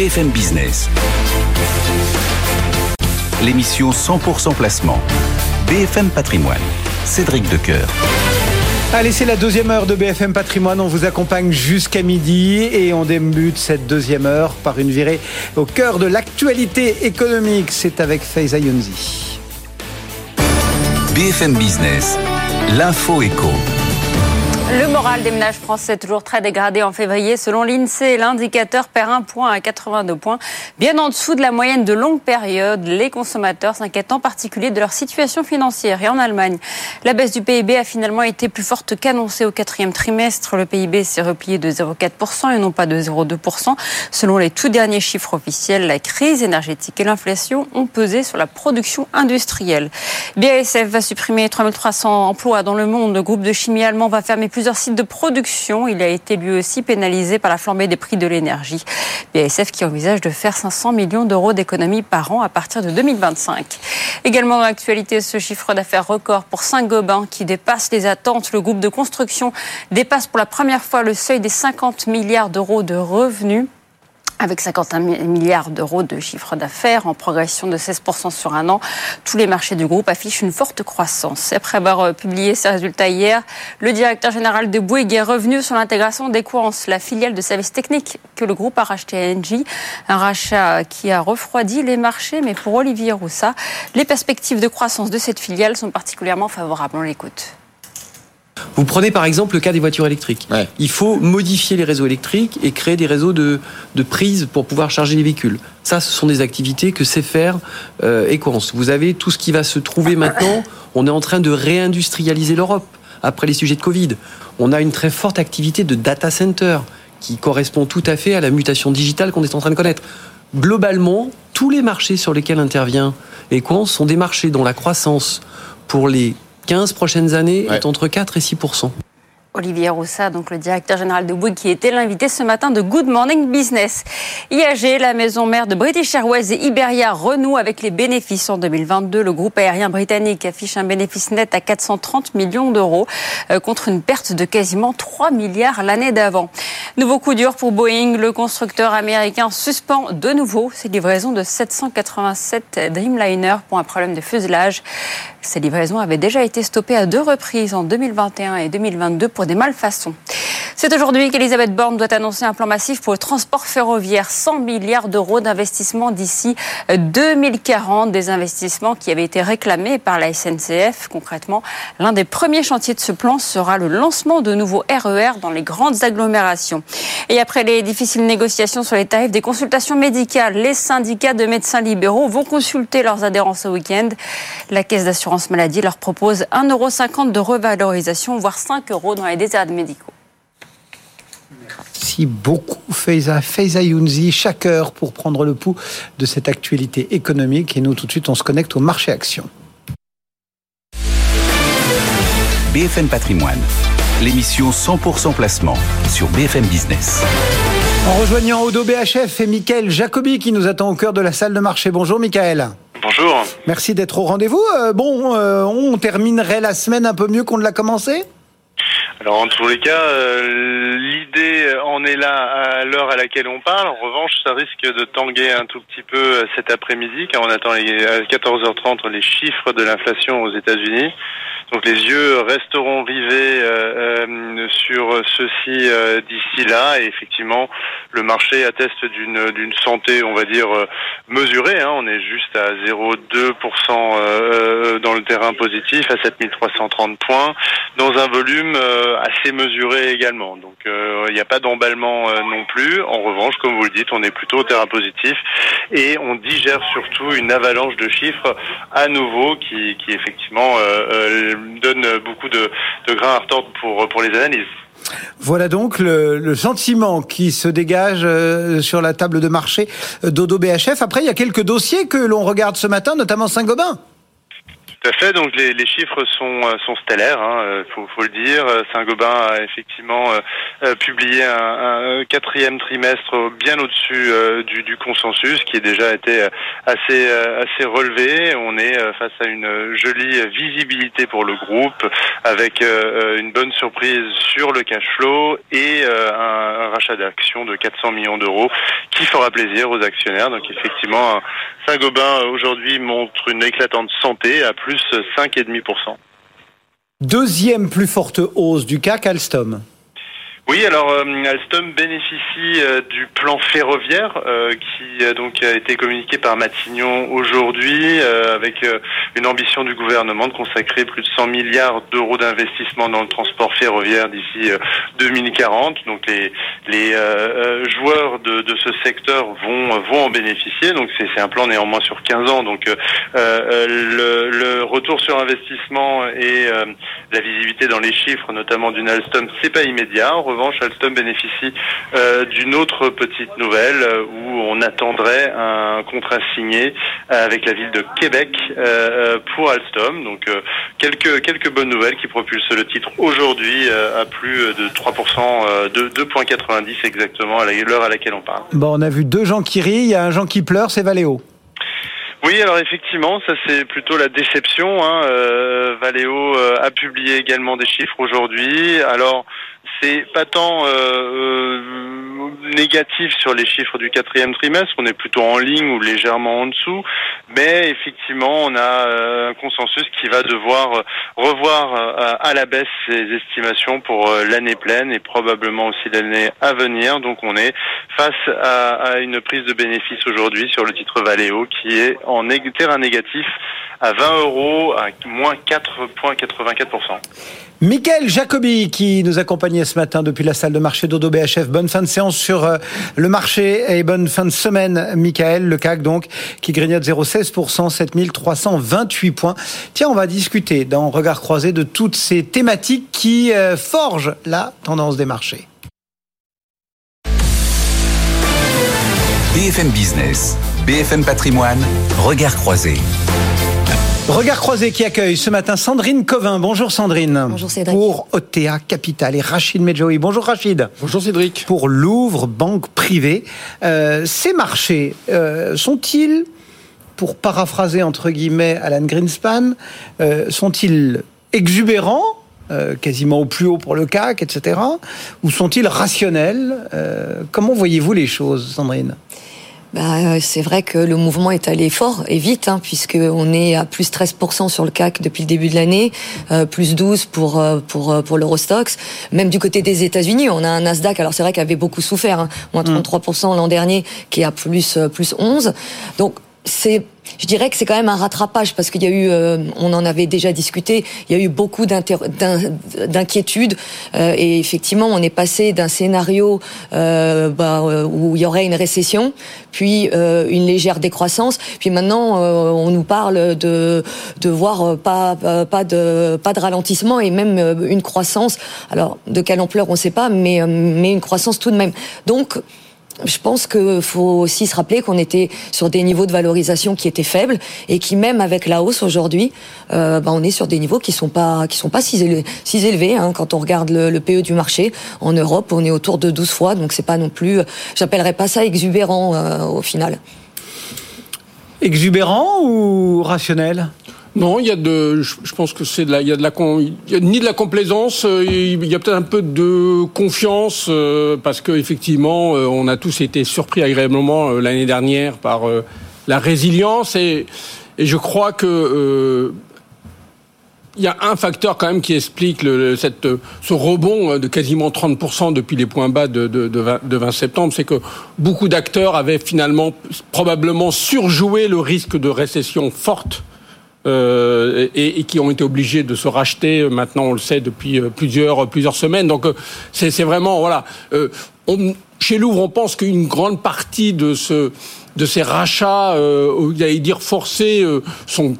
BFM Business. L'émission 100% placement. BFM Patrimoine. Cédric Decoeur. Allez, c'est la deuxième heure de BFM Patrimoine. On vous accompagne jusqu'à midi et on débute cette deuxième heure par une virée au cœur de l'actualité économique. C'est avec Faiza Younzi. BFM Business. L'info éco. Le moral des ménages français est toujours très dégradé en février. Selon l'INSEE, l'indicateur perd un point à 82 points, bien en dessous de la moyenne de longue période. Les consommateurs s'inquiètent en particulier de leur situation financière. Et en Allemagne, la baisse du PIB a finalement été plus forte qu'annoncée au quatrième trimestre. Le PIB s'est replié de 0,4% et non pas de 0,2%. Selon les tout derniers chiffres officiels, la crise énergétique et l'inflation ont pesé sur la production industrielle. BASF va supprimer 3300 emplois dans le monde. Le groupe de chimie allemand va fermer plus plusieurs sites de production. Il a été lui aussi pénalisé par la flambée des prix de l'énergie. BASF qui envisage de faire 500 millions d'euros d'économies par an à partir de 2025. Également dans l'actualité, ce chiffre d'affaires record pour Saint-Gobain qui dépasse les attentes. Le groupe de construction dépasse pour la première fois le seuil des 50 milliards d'euros de revenus avec 51 milliards d'euros de chiffre d'affaires en progression de 16% sur un an. Tous les marchés du groupe affichent une forte croissance. Après avoir euh, publié ses résultats hier, le directeur général de Bouygues est revenu sur l'intégration d'Equance, la filiale de services techniques que le groupe a racheté à Engie. Un rachat qui a refroidi les marchés, mais pour Olivier Roussat, les perspectives de croissance de cette filiale sont particulièrement favorables. On l'écoute. Vous prenez par exemple le cas des voitures électriques. Il faut modifier les réseaux électriques et créer des réseaux de, de prise pour pouvoir charger les véhicules. Ça, ce sont des activités que sait faire euh, Equance. Vous avez tout ce qui va se trouver maintenant. On est en train de réindustrialiser l'Europe après les sujets de Covid. On a une très forte activité de data center qui correspond tout à fait à la mutation digitale qu'on est en train de connaître. Globalement, tous les marchés sur lesquels intervient Equance sont des marchés dont la croissance pour les 15 prochaines années est entre 4 et 6 Olivier Roussat, donc le directeur général de Bouygues, qui était l'invité ce matin de Good Morning Business. IAG, la maison mère de British Airways et Iberia, renoue avec les bénéfices en 2022. Le groupe aérien britannique affiche un bénéfice net à 430 millions d'euros euh, contre une perte de quasiment 3 milliards l'année d'avant. Nouveau coup dur pour Boeing. Le constructeur américain suspend de nouveau ses livraisons de 787 Dreamliner pour un problème de fuselage. Ces livraisons avaient déjà été stoppées à deux reprises en 2021 et 2022 pour des malfaçons. C'est aujourd'hui qu'Elisabeth Borne doit annoncer un plan massif pour le transport ferroviaire. 100 milliards d'euros d'investissement d'ici 2040. Des investissements qui avaient été réclamés par la SNCF. Concrètement, l'un des premiers chantiers de ce plan sera le lancement de nouveaux RER e dans les grandes agglomérations. Et après les difficiles négociations sur les tarifs des consultations médicales, les syndicats de médecins libéraux vont consulter leurs adhérents ce week-end. La caisse d'assurance maladie leur propose 1,50€ de revalorisation, voire 5 euros dans les déserts médicaux. Merci beaucoup Faiza, Faiza Younzi, chaque heure pour prendre le pouls de cette actualité économique. Et nous, tout de suite, on se connecte au marché action. BFM Patrimoine, l'émission 100% placement sur BFM Business. En rejoignant Odo BHF et Michael Jacobi qui nous attend au cœur de la salle de marché. Bonjour Michael. Bonjour. Merci d'être au rendez-vous. Euh, bon, euh, on terminerait la semaine un peu mieux qu'on ne l'a commencé? Alors en tous les cas, euh, l'idée en est là à l'heure à laquelle on parle. En revanche, ça risque de tanguer un tout petit peu cet après-midi car on attend les, à 14h30 les chiffres de l'inflation aux États-Unis. Donc les yeux resteront rivés euh, euh sur ceci euh, d'ici là et effectivement le marché atteste d'une d'une santé on va dire euh, mesurée. Hein. On est juste à 0,2% dans le terrain positif à 7330 points dans un volume assez mesuré également. Donc il n'y a pas d'emballement non plus. En revanche, comme vous le dites, on est plutôt au terrain positif et on digère surtout une avalanche de chiffres à nouveau qui, qui effectivement donne beaucoup de, grains à retordre pour, les analyses. Voilà donc le, sentiment qui se dégage euh, sur la table de marché d'Odo BHF. Après, il y a quelques dossiers que l'on regarde ce matin, notamment Saint-Gobain. Tout à fait. Donc les, les chiffres sont, euh, sont stellaires, hein, euh, faut, faut le dire. Saint-Gobain a effectivement euh, publié un, un, quatrième trimestre bien au-dessus du, du, consensus, qui a déjà été assez assez relevé. On est face à une jolie visibilité pour le groupe, avec une bonne surprise sur le cash flow et un, un rachat d'actions de 400 millions d'euros, qui fera plaisir aux actionnaires. Donc effectivement, Saint-Gobain aujourd'hui montre une éclatante santé à plus 5,5%. Deuxième plus forte hausse du CAC, Alstom. Oui, alors euh, Alstom bénéficie euh, du plan ferroviaire euh, qui donc a été communiqué par Matignon aujourd'hui avec une ambition du gouvernement de consacrer plus de 100 milliards d'euros d'investissement dans le transport ferroviaire d'ici 2040. Donc les les joueurs de, de, ce secteur vont vont en bénéficier. Donc c'est un plan néanmoins sur 15 ans. Donc le, le, retour sur investissement et la visibilité dans les chiffres, notamment d'une Alstom, c'est pas immédiat Alstom bénéficie euh, d'une autre petite nouvelle euh, où on attendrait un contrat signé euh, avec la ville de Québec pour Alstom. Donc quelques quelques bonnes nouvelles qui propulsent le titre aujourd'hui à plus de 3%, de 2,90 exactement à l'heure à laquelle on parle. Bon, on a vu deux gens qui rient, il y a un gens qui pleure, c'est Valéo. Oui, alors effectivement, ça c'est plutôt la déception. Hein. Valeo a publié également des chiffres aujourd'hui. Alors c'est pas tant euh, euh, négatif sur les chiffres du quatrième trimestre, on est plutôt en ligne ou légèrement en dessous, mais effectivement on a euh, un consensus qui va devoir revoir à la baisse ses estimations pour l'année pleine et probablement aussi l'année à venir. Donc on est face à, une prise de bénéfice aujourd'hui sur le titre Valeo qui est en terrain négatif à 20 euros à moins 4,84%. Michael Jacobi qui nous accompagnait ce matin depuis la salle de marché d'Odo BHF. Bonne fin de séance sur euh, le marché et bonne fin de semaine, Michael. Le CAC donc qui grignote 0,16%, 7328 points. Tiens, on va discuter dans Regard croisé de toutes ces thématiques qui euh, forgent la tendance des marchés. BFM Business, BFM Patrimoine, Regard croisé. Regard croisé qui accueille ce matin Sandrine Covin. Bonjour Sandrine. Bonjour Cédric. Pour OTA Capital et Rachid Medjoui. Bonjour Rachid. Bonjour Cédric. Pour Louvre Banque Privée. Euh, ces marchés euh, sont-ils, pour paraphraser entre guillemets Alan Greenspan, euh, sont-ils exubérants quasiment au plus haut pour le CAC, etc. Ou sont-ils rationnels Comment voyez-vous les choses, Sandrine? Bah, c'est vrai que le mouvement est allé fort et vite, hein, puisqu'on est à plus 13% sur le CAC depuis le début de l'année, euh, plus 12 pour euh, pour euh, pour l'Eurostox. Même du côté des États-Unis, on a un Nasdaq. Alors c'est vrai qu'il avait beaucoup souffert, hein, moins 33% l'an dernier, qui est à plus plus 11. Donc c'est je dirais que c'est quand même un rattrapage parce qu'il y a eu, euh, on en avait déjà discuté, il y a eu beaucoup d'inquiétudes euh, et effectivement on est passé d'un scénario euh, bah, où il y aurait une récession, puis une légère décroissance, puis maintenant on nous parle de de voir pas pas de pas de ralentissement et même une croissance. Alors de quelle ampleur on ne sait pas, mais mais une croissance tout de même. Donc je pense qu'il faut aussi se rappeler qu'on était sur des niveaux de valorisation qui étaient faibles et qui même avec la hausse aujourd'hui, euh, bah, on est sur des niveaux qui sont pas qui sont pas si élevés. Si élevés hein. Quand on regarde le, PE du marché en Europe, on est autour de 12 fois, donc c'est pas non plus, j'appellerais pas ça exubérant euh, au final. Exubérant ou rationnel? Non, il y a de, je pense que c'est de la, il y a de la, il y ni de la complaisance, euh, il y a peut-être un peu de confiance euh, parce que effectivement, euh, on a tous été surpris agréablement l'année dernière par la résilience et, je crois que il y a un facteur quand même qui explique le, ce rebond de quasiment 30% depuis les points bas de, de, de 20, de 20 septembre, c'est que beaucoup d'acteurs avaient finalement probablement surjoué le risque de récession forte euh, et, et, qui ont été obligés de se racheter. Maintenant, on le sait depuis euh, plusieurs plusieurs semaines. Donc, euh, c'est vraiment voilà. Euh, on, chez Louvre, on pense qu'une grande partie de ce de ces rachats, euh, dire forcés, sont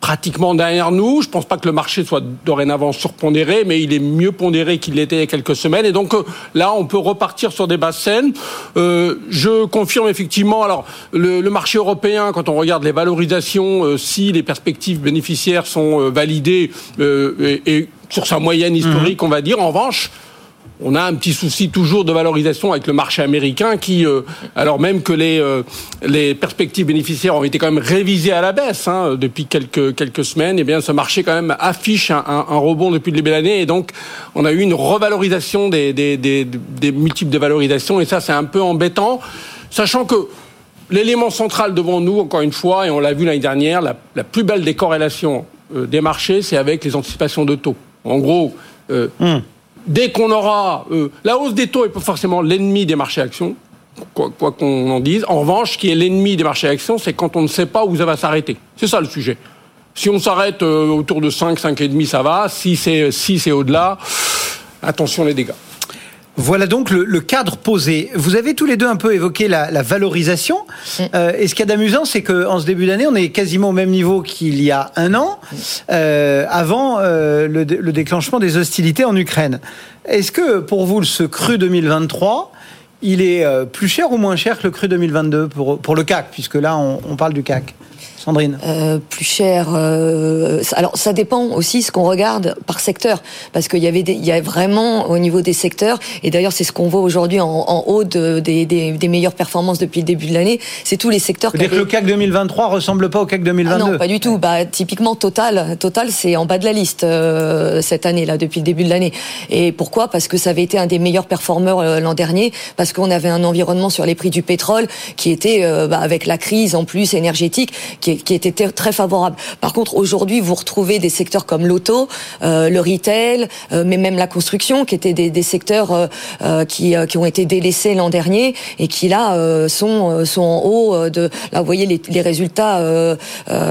pratiquement derrière nous. Je pense pas que le marché soit dorénavant surpondéré, mais il est mieux pondéré qu'il l'était il y a quelques semaines. Et donc euh, là, on peut repartir sur des basses scènes. Euh, je confirme effectivement. Alors, le, le, marché européen, quand on regarde les valorisations, euh, si les perspectives bénéficiaires sont euh, validées et, et, sur sa moyenne historique, mmh. on va dire. En revanche, on a un petit souci toujours de valorisation avec le marché américain qui, euh, alors même que les, euh, les perspectives bénéficiaires ont été quand même révisées à la baisse hein, depuis quelques, quelques semaines, et eh bien ce marché quand même affiche un, un, rebond depuis le début de l'année. Et donc on a eu une revalorisation des, des, des, des multiples de valorisation. Et ça c'est un peu embêtant, sachant que l'élément central devant nous, encore une fois, et on l'a vu l'année dernière, la, la, plus belle des corrélations euh, des marchés, c'est avec les anticipations de taux. En gros, euh, mmh dès qu'on aura euh, la hausse des taux est pas forcément l'ennemi des marchés actions, quoi qu'on qu en dise. En revanche, qui est l'ennemi des marchés actions, c'est quand on ne sait pas où ça va s'arrêter. C'est ça le sujet. Si on s'arrête euh, autour de 5, 5,5, ça va. Si c'est si c'est au-delà, attention les dégâts. Voilà donc le, le, cadre posé. Vous avez tous les deux un peu évoqué la, la valorisation. Euh, et ce qu'il y a d'amusant, c'est qu'en ce début d'année, on est quasiment au même niveau qu'il y a un an, euh, avant euh, le, le, déclenchement des hostilités en Ukraine. Est-ce que pour vous, ce cru 2023, il est plus cher ou moins cher que le cru 2022 pour, pour le CAC, puisque là, on, on parle du CAC Sandrine euh, Plus cher. Euh, alors, ça dépend aussi ce qu'on regarde par secteur, parce qu'il y avait, des, il y a vraiment au niveau des secteurs, et d'ailleurs c'est ce qu'on voit aujourd'hui en, en, haut de, des, des, des, meilleures performances depuis le début de l'année. C'est tous les secteurs. Dire que le CAC 2023 ressemble pas au CAC 2022 ah Non, pas du tout. Bah, typiquement Total, Total, c'est en bas de la liste euh, cette année là, depuis le début de l'année. Et pourquoi? Parce que ça avait été un des meilleurs performeurs euh, l'an dernier, parce qu'on avait un environnement sur les prix du pétrole qui était, euh, bah, avec la crise en plus énergétique, qui qui, était très favorable. Par contre, aujourd'hui, vous retrouvez des secteurs comme l'auto, euh, le retail, euh, mais même la construction, qui étaient des, des secteurs euh, euh qui, euh, qui ont été délaissés l'an dernier et qui là euh, sont sont en haut de. Là, vous voyez les, les résultats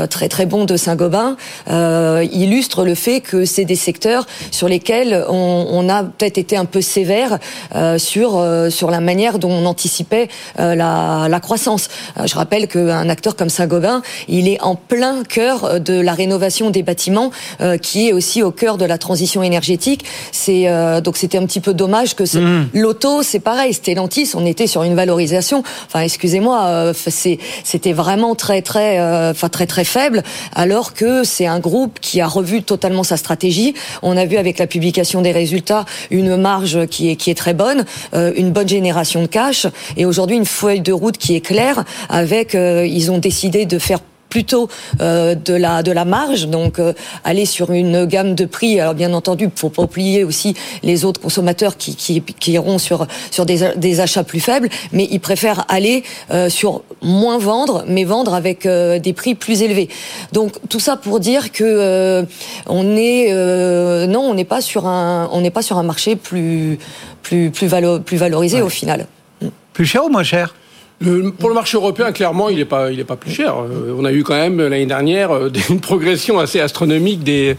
très très bons de Saint-Gobain illustrent le fait que c'est des secteurs sur lesquels on, on a peut-être été un peu sévère sur sur la manière dont on anticipait la, la croissance. je rappelle qu'un acteur comme Saint-Gobain, il est en plein cœur de la rénovation des bâtiments, euh, qui est aussi au cœur de la transition énergétique. C'est euh, donc c'était un petit peu dommage que mmh. l'auto, c'est pareil, Stellantis, on était sur une valorisation. Enfin, excusez-moi, euh, c'était vraiment très très, euh, enfin très très faible, alors que c'est un groupe qui a revu totalement sa stratégie. On a vu avec la publication des résultats une marge qui est qui est très bonne, euh, une bonne génération de cash, et aujourd'hui une feuille de route qui est claire. Avec, ils ont décidé de faire plutôt euh, de la de la marge, donc euh, aller sur une gamme de prix. Alors bien entendu, faut pas oublier aussi les autres consommateurs qui qui, qui iront sur sur des, des achats plus faibles, mais ils préfèrent aller euh, sur moins vendre, mais vendre avec des prix plus élevés. Donc tout ça pour dire que euh, on est non, on n'est pas sur un on n'est pas sur un marché plus plus plus, valo, plus valorisé ouais. au final. Plus cher ou moins cher? Le, pour le marché européen, clairement, il n'est pas, il est pas plus cher. Euh, on a eu quand même l'année dernière euh, une progression assez astronomique des,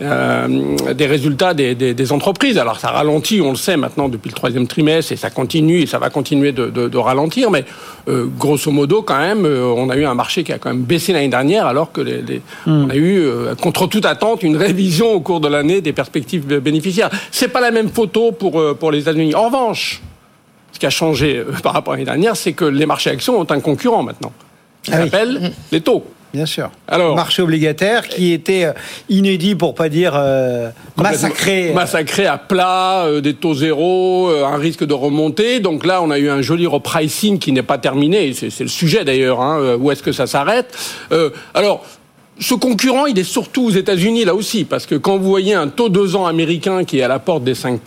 euh, des résultats des, des, des, entreprises. Alors ça ralentit, on le sait maintenant depuis le troisième trimestre, et ça continue, et ça va continuer de, de, de ralentir. Mais euh, grosso modo, quand même, euh, on a eu un marché qui a quand même baissé l'année dernière, alors que les, les mm. on a eu, euh, contre toute attente, une révision au cours de l'année des perspectives bénéficiaires. C'est pas la même photo pour pour les États-Unis. En revanche ce qui a changé euh, par rapport à l'année dernière, c'est que les marchés actions ont un concurrent maintenant. Ça ah s'appelle oui. les taux. Bien sûr. Alors, marché obligataire qui était euh, inédit pour pas dire euh, massacré. Massacré à plat, euh, des taux zéro, euh, un risque de remontée. Donc là, on a eu un joli repricing qui n'est pas terminé. C'est le sujet d'ailleurs. Hein, où est-ce que ça s'arrête Alors, ce concurrent, il est surtout aux États-Unis là aussi, parce que quand vous voyez un taux 2 ans américain qui est à la porte des 5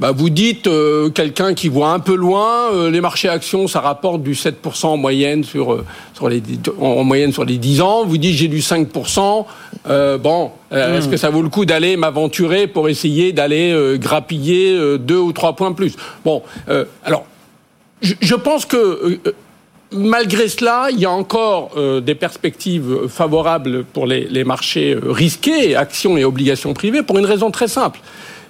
bah, vous dites euh, quelqu'un qui voit un peu loin, euh, les marchés actions, ça rapporte du 7% en moyenne sur, euh, sur les en moyenne sur les 10 ans. Vous dites j'ai du 5%. Euh, bon, mmh. est-ce que ça vaut le coup d'aller m'aventurer pour essayer d'aller euh, grappiller euh, deux ou trois points plus? Bon, alors je, je, pense que malgré cela, il y a encore des perspectives favorables pour les, les marchés risqués, actions et obligations privées, pour une raison très simple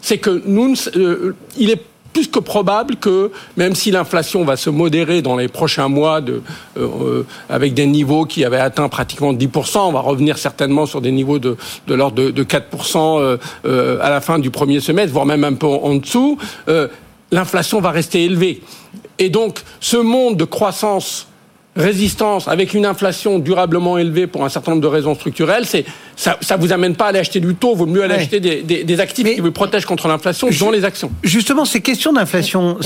c'est que nous, euh, il est plus que probable que, même si l'inflation va se modérer dans les prochains mois euh, euh, avec des niveaux qui avaient atteint pratiquement 10%, on va revenir certainement sur des niveaux de, de l'ordre de, de 4% euh, à la fin du premier semestre, voire même un peu en dessous, l'inflation va rester élevée. Et donc, ce monde de croissance résistance avec une inflation durablement élevée pour un certain nombre de raisons structurelles, c'est ça, ça vous amène pas à aller acheter du taux, vaut mieux aller acheter des, des, des actifs qui vous protègent contre l'inflation, dont les actions. Justement, ces questions d'inflation,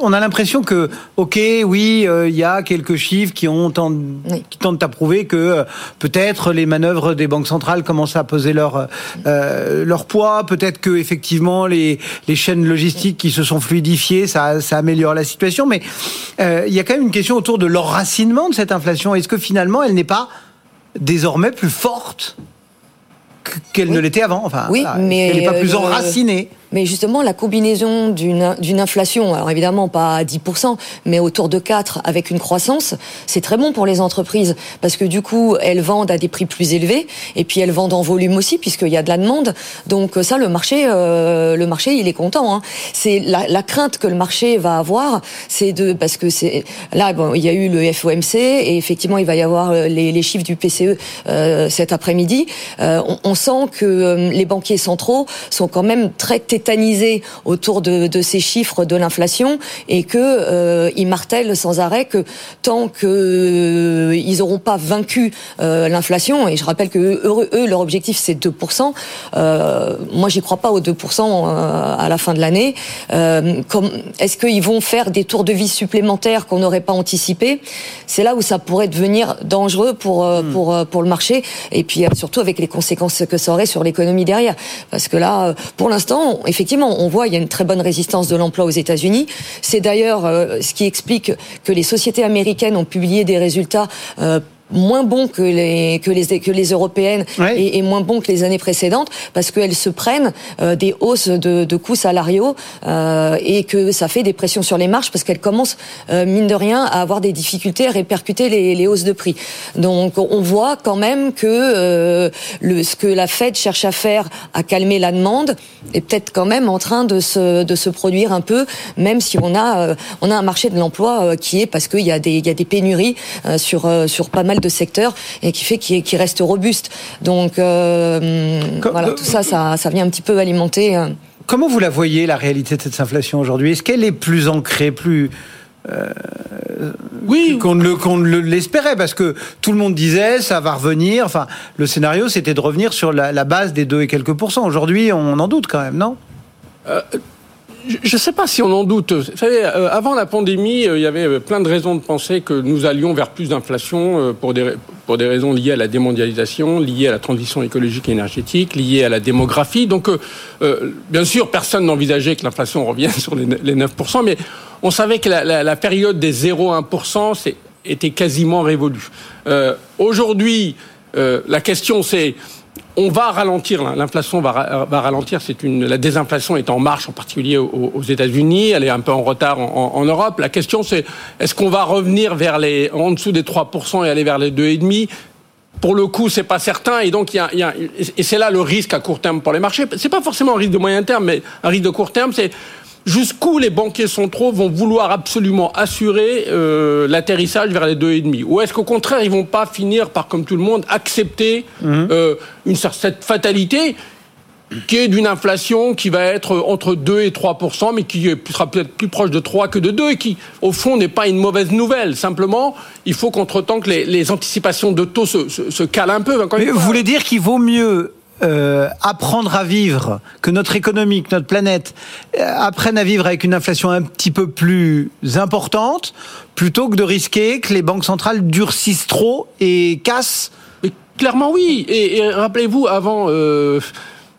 on a l'impression que, ok, oui, euh, il y a quelques chiffres qui ont qui tentent à prouver que euh, peut-être les manœuvres des banques centrales commencent à peser leur euh, leur poids, peut-être que effectivement les les chaînes logistiques qui se sont fluidifiées, ça, ça améliore la situation, mais il y a quand même une question autour de leur de cette inflation Est-ce que finalement, elle n'est pas désormais plus forte qu'elle ne l'était avant? Enfin, oui, mais elle n'est pas plus enracinée? Mais justement, la combinaison d'une inflation, alors évidemment pas à 10%, mais autour de 4 avec une croissance, c'est très bon pour les entreprises parce que du coup, elles vendent à des prix plus élevés et puis elles vendent en volume aussi puisqu'il y a de la demande. Donc ça, le marché, euh, le marché, il est content. Hein. C'est la, la, crainte que le marché va avoir, c'est de parce que c'est là, bon, il y a eu le FOMC et effectivement, il va y avoir euh, les, les chiffres du PCE euh, cet après-midi. Euh, on, on, sent que euh, les banquiers centraux sont quand même très autour de, de ces chiffres de l'inflation et que euh, ils martèlent sans arrêt que tant que euh, ils n'auront pas vaincu euh, l'inflation et je rappelle que eux, eux leur objectif c'est 2%. Euh, moi j'y crois pas aux 2% euh, à la fin de l'année. Est-ce qu'ils vont faire des tours de vie supplémentaires qu'on n'aurait pas anticipé? C'est là où ça pourrait devenir dangereux pour hmm. pour pour le marché et puis surtout avec les conséquences que ça aurait sur l'économie derrière. Parce que là, pour l'instant, effectivement, on voit il y a une très bonne résistance de l'emploi aux États-Unis. C'est d'ailleurs euh, ce qui explique que les sociétés américaines ont publié des résultats euh, moins bon que les que les que les européennes et, et, moins bon que les années précédentes parce qu'elles se prennent euh, des hausses de, de coûts salariaux euh, et que ça fait des pressions sur les marges parce qu'elles commencent euh, mine de rien à avoir des difficultés à répercuter les, les, hausses de prix. Donc on voit quand même que euh, le ce que la Fed cherche à faire à calmer la demande est peut-être quand même en train de se de se produire un peu même si on a euh, on a un marché de l'emploi qui est parce qu'il y a des il y a des pénuries sur sur pas mal de secteur et qui fait qu'il reste robuste. Donc euh, voilà, tout ça, ça, ça vient un petit peu alimenter. Euh. Comment vous la voyez la réalité de cette inflation aujourd'hui? Est-ce qu'elle est plus ancrée, plus euh, oui, qu'on ne l'espérait? Parce que tout le monde disait ça va revenir. Enfin, le scénario c'était de revenir sur la, la, base des 2 et quelques pourcents. Aujourd'hui, on en doute quand même, non? Euh, je ne sais pas si on en doute. Vous savez, euh, avant la pandémie, euh, il y avait euh, plein de raisons de penser que nous allions vers plus d'inflation pour des, pour des raisons liées à la démondialisation, liées à la transition écologique et énergétique, liées à la démographie. Donc, bien sûr, personne n'envisageait que l'inflation revienne sur les, 9%, mais on savait que la, la, la période des 0,1% était quasiment révolue. Aujourd'hui, la question c'est on va ralentir, l'inflation va, ralentir. La désinflation est en marche, en particulier aux, États-Unis. Elle est un peu en retard en, Europe. La question, c'est est-ce qu'on va revenir vers en dessous des 3% et aller vers les 2,5 pour le coup, c'est pas certain, et donc c'est là le risque à court terme pour les marchés. C'est pas forcément un risque de moyen terme, mais un risque de court terme, c'est jusqu'où les banquiers centraux vont vouloir absolument assurer euh, l'atterrissage vers les deux et demi? Ou est-ce qu'au contraire, ils vont pas finir par, comme tout le monde, accepter mmh. euh, une, cette fatalité qui est d'une inflation qui va être entre 2 et 3 mais qui sera peut-être plus proche de 3 que de 2 et qui, au fond, n'est pas une mauvaise nouvelle? Simplement, il faut qu'entre-temps que les, les, anticipations de taux se, se, se calent un peu. Mais vous voulez dire qu'il vaut mieux euh, apprendre à vivre, que notre économie, que notre planète euh, apprenne à vivre avec une inflation un petit peu plus importante, plutôt que de risquer que les banques centrales durcissent trop et cassent Mais Clairement oui. Et, et rappelez-vous, avant... Euh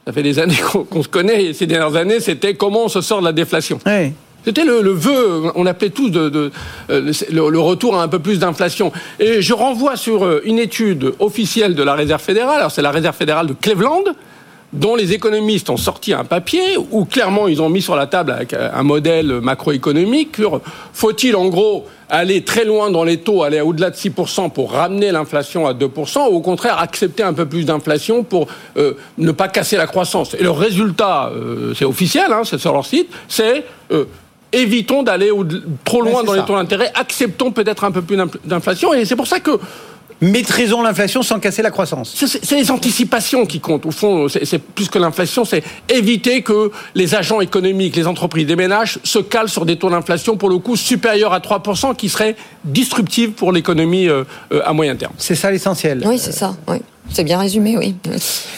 ça fait des années qu'on se connaît, et ces dernières années, c'était comment on se sort de la déflation. Oui. C'était le, vœu, on appelait tous euh, le, retour à un peu plus d'inflation. Et je renvoie sur euh, une étude officielle de la Réserve fédérale, alors c'est la Réserve fédérale de Cleveland, dont les économistes ont sorti un papier où clairement ils ont mis sur la table avec un modèle macroéconomique faut-il en gros aller très loin dans les taux, aller au-delà de 6% pour ramener l'inflation à 2%, ou au contraire accepter un peu plus d'inflation pour euh, ne pas casser la croissance. Et le résultat, euh, c'est officiel, hein, c'est sur leur site, c'est euh, évitons d'aller trop loin dans les taux d'intérêt, acceptons peut-être un peu plus d'inflation. Et c'est pour ça que Maîtrisons l'inflation sans casser la croissance. C'est les anticipations qui comptent. Au fond, c'est plus que l'inflation, c'est éviter que les agents économiques, les entreprises, les ménages se calent sur des taux d'inflation pour le coup supérieurs à 3%, qui seraient disruptifs pour l'économie euh, euh, à moyen terme. C'est ça l'essentiel. Oui, c'est ça. Oui. C'est bien résumé, oui.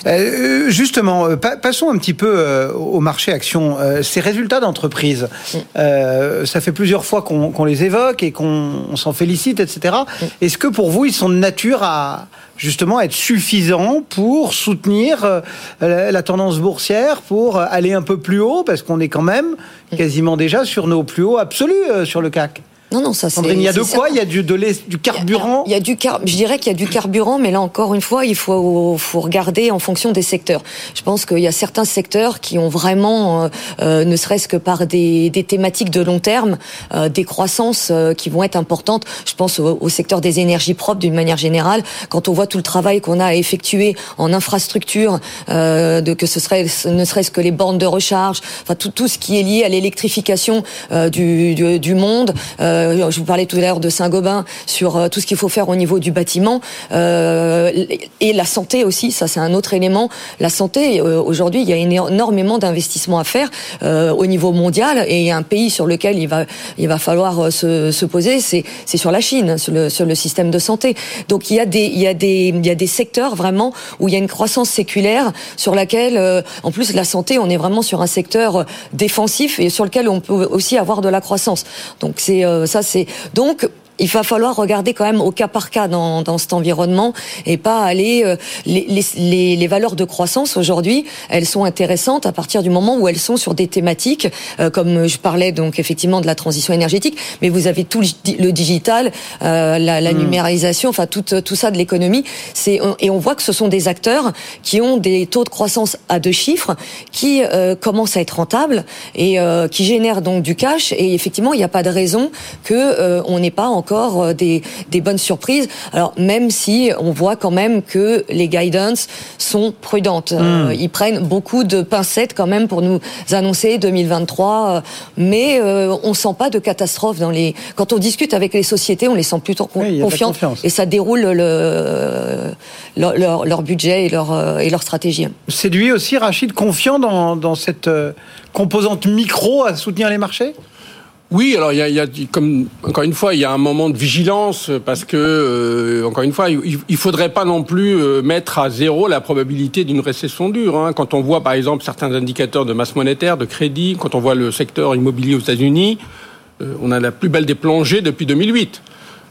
Euh, justement, euh, passons un petit peu euh, au marché action. ces résultats d'entreprise, mm. ça fait plusieurs fois qu'on les évoque et qu'on s'en félicite, etc. Mm. Est-ce que pour vous, ils sont de nature à justement être suffisants pour soutenir la tendance boursière, pour aller un peu plus haut, parce qu'on est quand même mm. quasiment déjà sur nos plus hauts absolus sur le CAC non, non, ça c'est. il y a de quoi Il y a du, de du carburant Il y a, du car... Je dirais qu'il y a du carburant, mais là encore une fois, il faut, faut regarder en fonction des secteurs. Je pense qu'il y a certains secteurs qui ont vraiment, euh, euh, ne serait-ce que par des, des, thématiques de long terme, euh, des croissances qui vont être importantes. Je pense au, secteur des énergies propres d'une manière générale. Quand on voit tout le travail qu'on a à effectuer en infrastructure, de que ce serait ne serait-ce que les bornes de recharge, enfin tout, tout ce qui est lié à l'électrification du, du, du, monde. Euh, je vous parlais tout à l'heure de Saint-Gobain sur euh, tout ce qu'il faut faire au niveau du bâtiment euh, et la santé aussi. Ça, c'est un autre élément. La santé, aujourd'hui, il y a énormément d'investissements à faire au niveau mondial et un pays sur lequel il va, il va falloir se, se poser, c'est, c'est sur la Chine, sur le, sur le système de santé. Donc il y a des, il y a des, il y a des secteurs vraiment où il y a une croissance séculaire sur laquelle, en plus, la santé, on est vraiment sur un secteur défensif et sur lequel on peut aussi avoir de la croissance. Donc c'est ça c'est donc il va falloir regarder quand même au cas par cas dans, dans cet environnement et pas aller euh, les, les, les, valeurs de croissance aujourd'hui elles sont intéressantes à partir du moment où elles sont sur des thématiques euh, comme je parlais donc effectivement de la transition énergétique mais vous avez tout le digital euh, la, la hmm. numérisation enfin tout, tout ça de l'économie c'est et on voit que ce sont des acteurs qui ont des taux de croissance à deux chiffres qui commencent à être rentables et qui génèrent donc du cash et effectivement il n'y a pas de raison que on n'ait pas en encore euh, des, des bonnes surprises. Alors même si on voit quand même que les guidance sont prudentes, euh, hmm. ils prennent beaucoup de pincettes quand même pour nous annoncer 2023, euh, mais on sent pas de catastrophe dans les. Quand on discute avec les sociétés, on les sent plutôt confiantes et ça déroule le, leur, leur, budget et leur, et leur stratégie. C'est lui aussi, Rachid, confiant dans, dans cette composante micro à soutenir les marchés? Oui, alors il y a, comme encore une fois, il y a un moment de vigilance parce que euh, encore une fois, il, il faudrait pas non plus euh, mettre à zéro la probabilité d'une récession dure. Hein. Quand on voit par exemple certains indicateurs de masse monétaire, de crédit, quand on voit le secteur immobilier aux États-Unis, euh, on a la plus belle des plongées depuis 2008.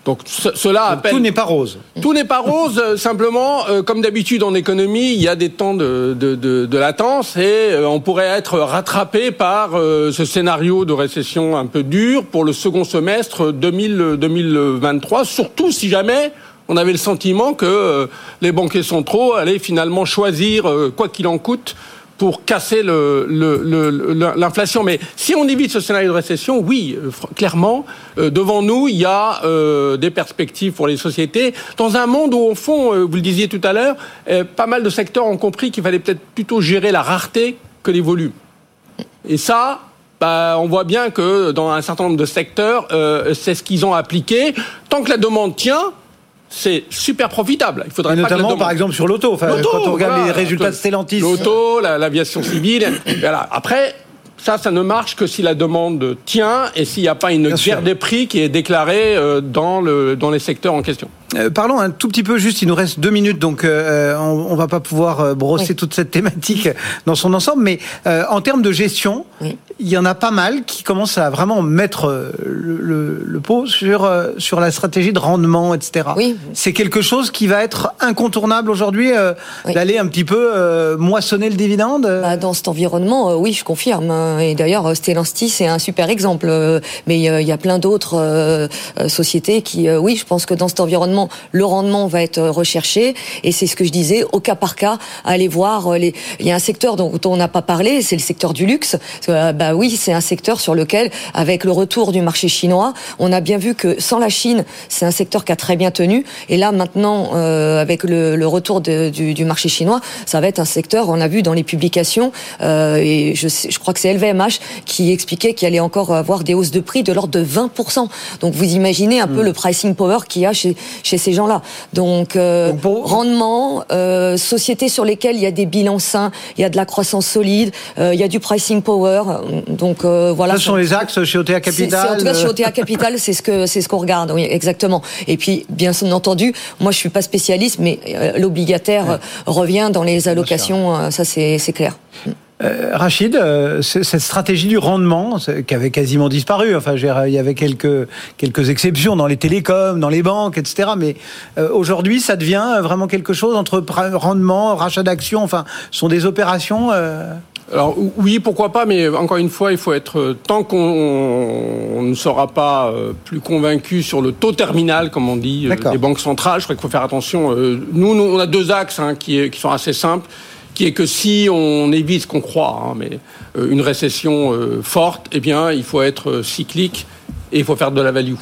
Donc cela appelle... Tout n'est pas rose. Tout n'est pas rose. Euh, simplement, euh, comme d'habitude en économie, il y a des temps de, de, de, de latence et euh, on pourrait être rattrapé par ce scénario de récession un peu dur pour le second semestre 2000, 2023, surtout si jamais on avait le sentiment que les banquiers centraux allaient finalement choisir, quoi qu'il en coûte, pour casser l'inflation. Mais si on évite ce scénario de récession, oui, euh, clairement, euh, devant nous, il y a euh, des perspectives pour les sociétés. Dans un monde où, au fond, vous le disiez tout à l'heure, pas mal de secteurs ont compris qu'il fallait peut-être plutôt gérer la rareté que les volumes. Et ça, bah, on voit bien que dans un certain nombre de secteurs, c'est ce qu'ils ont appliqué. Tant que la demande tient, c'est super profitable. Il faudrait notamment, par exemple, sur l'auto. quand on regarde les résultats de Stellantis. L'auto, l'aviation civile. voilà. Après, ça, ça ne marche que si la demande tient et s'il n'y a pas une guerre des prix qui est déclarée euh, dans, le, dans les secteurs en question. Euh, parlons un tout petit peu juste, il nous reste deux minutes, donc euh, on, ne va pas pouvoir brosser toute cette thématique dans son ensemble, mais en termes de gestion, il y en a pas mal qui commencent à vraiment mettre le, le, pot sur, sur la stratégie de rendement, etc. Oui. C'est quelque chose qui va être incontournable aujourd'hui, d'aller un petit peu moissonner le dividende bah, Dans cet environnement, oui, je confirme. Hein. Et d'ailleurs, Stellantis, c'est un super exemple. Mais il y a plein d'autres sociétés qui, oui, je pense que dans cet environnement effectivement le rendement va être recherché. Et c'est ce que je disais, au cas par cas, aller voir les. Il y a un secteur dont, on n'a pas parlé, c'est le secteur du luxe. bah oui, c'est un secteur sur lequel, avec le retour du marché chinois, on a bien vu que sans la Chine, c'est un secteur qui a très bien tenu. Et là maintenant, euh, avec le, le retour de, du, du, marché chinois, ça va être un secteur. On a vu dans les publications, euh, et je, je crois que c'est LVMH qui expliquait qu'il allait encore avoir des hausses de prix de l'ordre de 20%. Donc vous imaginez un peu hmm. le pricing power qu'il y a chez, chez ces gens-là. Donc, euh, rendement, euh, sociétés sur lesquelles il y a des bilans sains, il y a de la croissance solide, euh, il y a du pricing power. Donc euh, voilà. Ce sont les axes chez OTA Capital. En tout cas chez OTA Capital, c'est ce que c'est ce qu'on regarde. Oui, exactement. Et puis bien entendu, moi je suis pas spécialiste, mais l'obligataire revient dans les allocations. Ça c'est clair. Euh, Rachid, euh, cette stratégie du rendement, qui avait quasiment disparu, enfin, il y avait quelques, quelques exceptions dans les télécoms, dans les banques, etc. Mais euh, aujourd'hui, ça devient vraiment quelque chose entre rendement, rachat d'actions, enfin, sont des opérations. Alors oui, pourquoi pas, mais encore une fois, il faut être tant qu'on ne sera pas plus convaincu sur le taux terminal, comme on dit, des banques centrales. Je crois qu'il faut faire attention. Nous, on a deux axes hein, qui, qui sont assez simples qui est que si on évite ce qu'on croit, hein, mais euh, une récession euh, forte, eh bien, il faut être euh, cyclique et il faut faire de la value.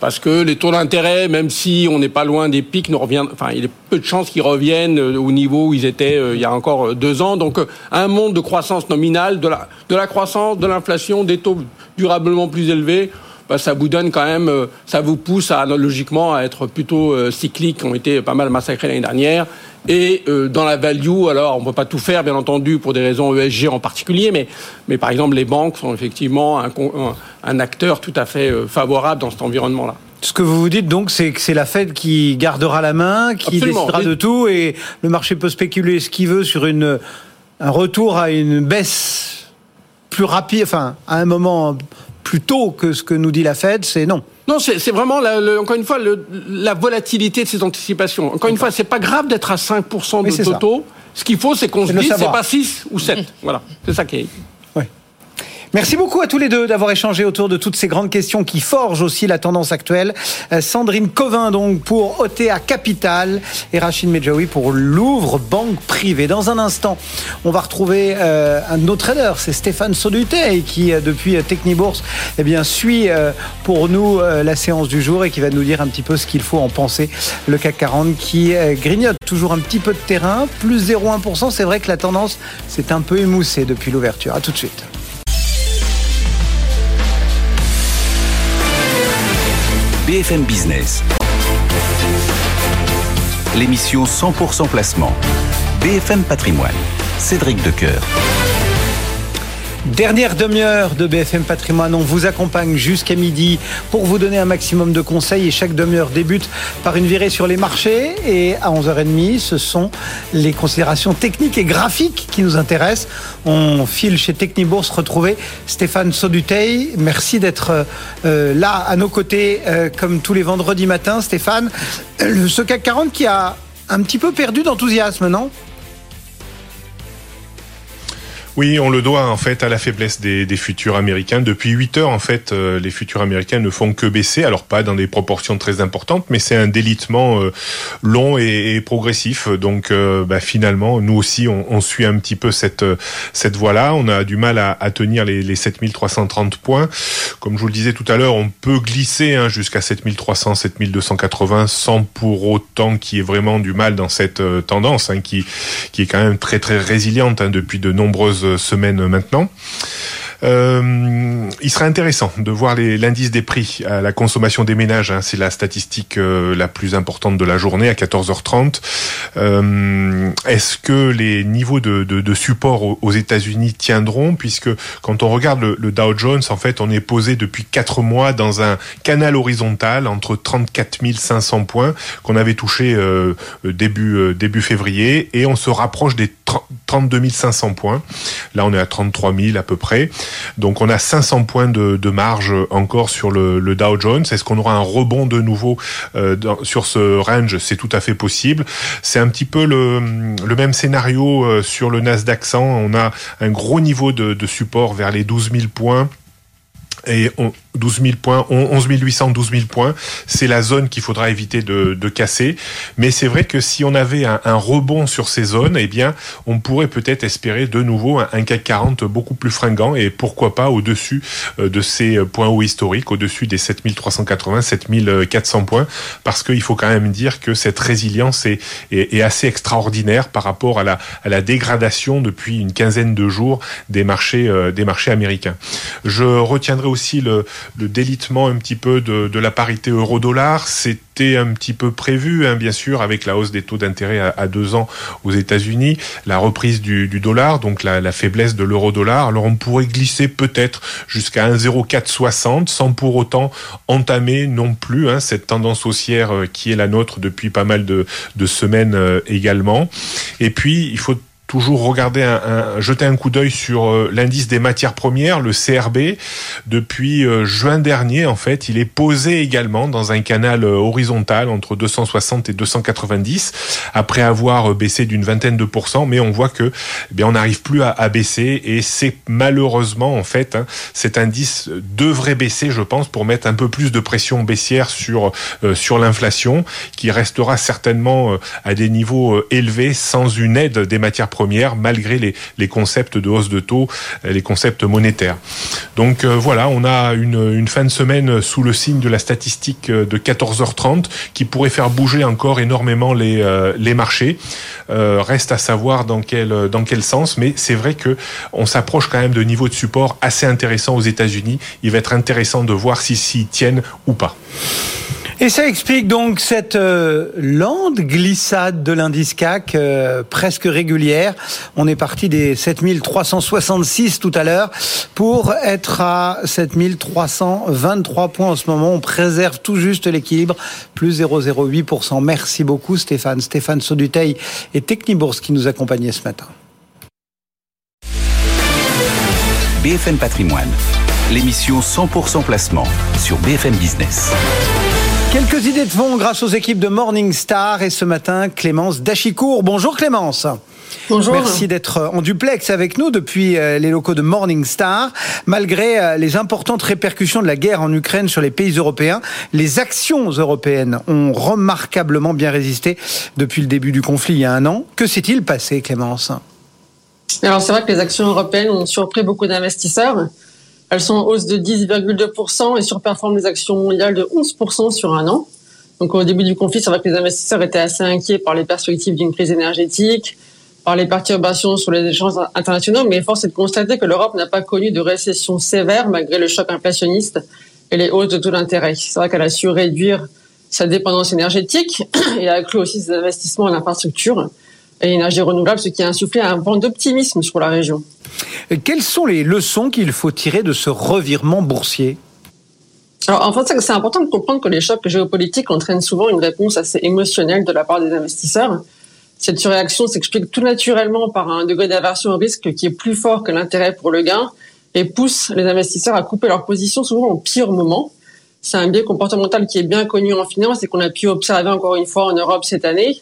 parce que les taux d'intérêt, même si on n'est pas loin des pics, ne revient, enfin, il y a peu de chances qu'ils reviennent au niveau où ils étaient il y a encore deux ans. Donc, un monde de croissance nominale, de la, de la croissance, de l'inflation, des taux durablement plus élevés, bah, ça vous donne quand même, ça vous pousse à, logiquement à être plutôt cyclique, ont été pas mal massacrés l'année dernière. Et euh, dans la value, alors on ne peut pas tout faire, bien entendu, pour des raisons ESG en particulier, mais, mais par exemple, les banques sont effectivement un, un, acteur tout à fait euh, favorable dans cet environnement-là. Ce que vous vous dites donc, c'est que c'est la Fed qui gardera la main, qui décidera de tout, et le marché peut spéculer ce qu'il veut sur une, un retour à une baisse plus rapide, enfin, à un moment plus tôt que ce que nous dit la Fed, c'est non. Non, c'est vraiment, encore une fois, la volatilité de ces anticipations. Encore une fois, c'est pas grave d'être à 5% de taux. Ce qu'il faut, c'est qu'on se dise, c'est pas 6 ou 7. Voilà, c'est ça qui est. Merci beaucoup à tous les deux d'avoir échangé autour de toutes ces grandes questions qui forgent aussi la tendance actuelle. Euh, Sandrine Covin donc pour OTA Capital et Rachid Medjaoui pour Louvre Banque Privée. Dans un instant, on va retrouver euh, un autre trader, c'est Stéphane Sodutey qui euh, depuis Technibourse eh bien, suit pour nous la séance du jour et qui va nous dire un petit peu ce qu'il faut en penser. Le CAC 40 qui grignote toujours un petit peu de terrain, plus 0,1%. C'est vrai que la tendance s'est un peu émoussée depuis l'ouverture. À tout de suite. BFM Business. L'émission 100% placement. BFM Patrimoine. Cédric Decoeur. Dernière demi-heure de BFM Patrimoine, on vous accompagne jusqu'à midi pour vous donner un maximum de conseils et chaque demi-heure débute par une virée sur les marchés et à 11h30 ce sont les considérations techniques et graphiques qui nous intéressent. On file chez Technibourse retrouver Stéphane Sodutey. Merci d'être euh, là à nos côtés euh, comme tous les vendredis matins Stéphane. Ce CAC 40 qui a un petit peu perdu d'enthousiasme, non? Oui, on le doit en fait à la faiblesse des, futurs américains. Depuis 8 heures, en fait, euh, les futurs américains ne font que baisser. Alors pas dans des proportions très importantes, mais c'est un délitement euh, long et, progressif. Donc euh, bah, finalement, nous aussi, on, suit un petit peu cette voie-là. On a du mal à, tenir les, les 7330 points. Comme je vous le disais tout à l'heure, on peut glisser hein, jusqu'à 7300, 7280 sans pour autant qu'il y ait vraiment du mal dans cette tendance hein, qui qui est quand même très très résiliente hein, depuis de nombreuses semaines maintenant. Euh, il serait intéressant de voir l'indice des prix à la consommation des ménages. Hein, c'est la statistique euh, la plus importante de la journée à 14h30. Euh, Est-ce que les niveaux de, support aux, États-Unis tiendront? Puisque quand on regarde le, Dow Jones, en fait, on est posé depuis quatre mois dans un canal horizontal entre 34 500 points qu'on avait touché début début février et on se rapproche des 32 500 points. Là, on est à 33 000 à peu près. Donc on a 500 points de, marge encore sur le, Dow Jones. Est-ce qu'on aura un rebond de nouveau euh, sur ce range? C'est tout à fait possible. C'est un petit peu le, même scénario euh, sur le Nasdaq 100. On a un gros niveau de, de support vers les 12 000 points et on, 12 000 points, 11 800, 12 000 points, c'est la zone qu'il faudra éviter de, de casser. Mais c'est vrai que si on avait un, rebond sur ces zones, eh bien, on pourrait peut-être espérer de nouveau un, CAC 40 beaucoup plus fringant et pourquoi pas au-dessus euh, de ces points hauts historiques, au-dessus des 7380, 7400 points, parce qu'il faut quand même dire que cette résilience est, est, est, assez extraordinaire par rapport à la, à la dégradation depuis une quinzaine de jours des marchés, euh, des marchés américains. Je retiendrai aussi le, le délitement un petit peu de, de la parité euro-dollar. C'était un petit peu prévu, hein, bien sûr, avec la hausse des taux d'intérêt à, deux ans aux États-Unis, la reprise du, dollar, donc la, faiblesse de l'euro-dollar. Alors on pourrait glisser peut-être jusqu'à 1,0460 sans pour autant entamer non plus hein, cette tendance haussière euh, qui est la nôtre depuis pas mal de, de semaines euh, également. Et puis il faut toujours regarder un, un, jeter un coup d'œil sur euh, l'indice des matières premières, le CRB. Depuis euh, juin dernier, en fait, il est posé également dans un canal euh, horizontal entre 260 et 290, après avoir baissé d'une vingtaine de pourcents. Mais on voit que, eh bien, on n'arrive plus à, à, baisser et c'est malheureusement en fait hein, cet indice devrait baisser, je pense, pour mettre un peu plus de pression baissière sur sur l'inflation, qui restera certainement à des niveaux élevés sans une aide des matières premières malgré les, concepts de hausse de taux, les concepts monétaires. Donc euh, voilà, on a une, fin de semaine sous le signe de la statistique de 14h30 qui pourrait faire bouger encore énormément les, euh, les marchés. Euh, reste à savoir dans quel, dans quel sens, mais c'est vrai que on s'approche quand même de niveaux de support assez intéressants aux États-Unis. Il va être intéressant de voir s'ils si, si tiennent ou pas. Et ça explique donc cette euh, lente glissade de l'indice CAC euh, presque régulière. On est parti des 7366 tout à l'heure pour être à 7323 points en ce moment. On préserve tout juste l'équilibre, plus 0,08%. Merci beaucoup Stéphane. Stéphane Sauduteil et Technibourse qui nous accompagnaient ce matin. BFM Patrimoine, l'émission 100% placement sur BFM Business. Quelques idées de fond grâce aux équipes de Morningstar et ce matin Clémence Dachicourt. Bonjour Clémence. Bonjour. Merci d'être en duplex avec nous depuis les locaux de Morningstar. Malgré les importantes répercussions de la guerre en Ukraine sur les pays européens, les actions européennes ont remarquablement bien résisté depuis le début du conflit il y a un an. Que s'est-il passé Clémence? Alors c'est vrai que les actions européennes ont surpris beaucoup d'investisseurs. Elles sont en hausse de 10,2% et surperforment les actions mondiales de 11% sur un an. Donc au début du conflit, c'est vrai que les investisseurs étaient assez inquiets par les perspectives d'une crise énergétique, par les perturbations sur les échanges internationaux, mais force est de constater que l'Europe n'a pas connu de récession sévère malgré le choc inflationniste et les hausses de taux d'intérêt. C'est vrai qu'elle a su réduire sa dépendance énergétique et a accru aussi ses investissements en infrastructure et énergie renouvelable, ce qui a insufflé un vent d'optimisme sur la région. Quelles sont les leçons qu'il faut tirer de ce revirement boursier? Alors, en fait, c'est important de comprendre que les chocs géopolitiques entraînent souvent une réponse assez émotionnelle de la part des investisseurs. Cette surréaction s'explique tout naturellement par un degré d'aversion au risque qui est plus fort que l'intérêt pour le gain et pousse les investisseurs à couper leur position souvent au pire moment. C'est un biais comportemental qui est bien connu en finance et qu'on a pu observer encore une fois en Europe cette année.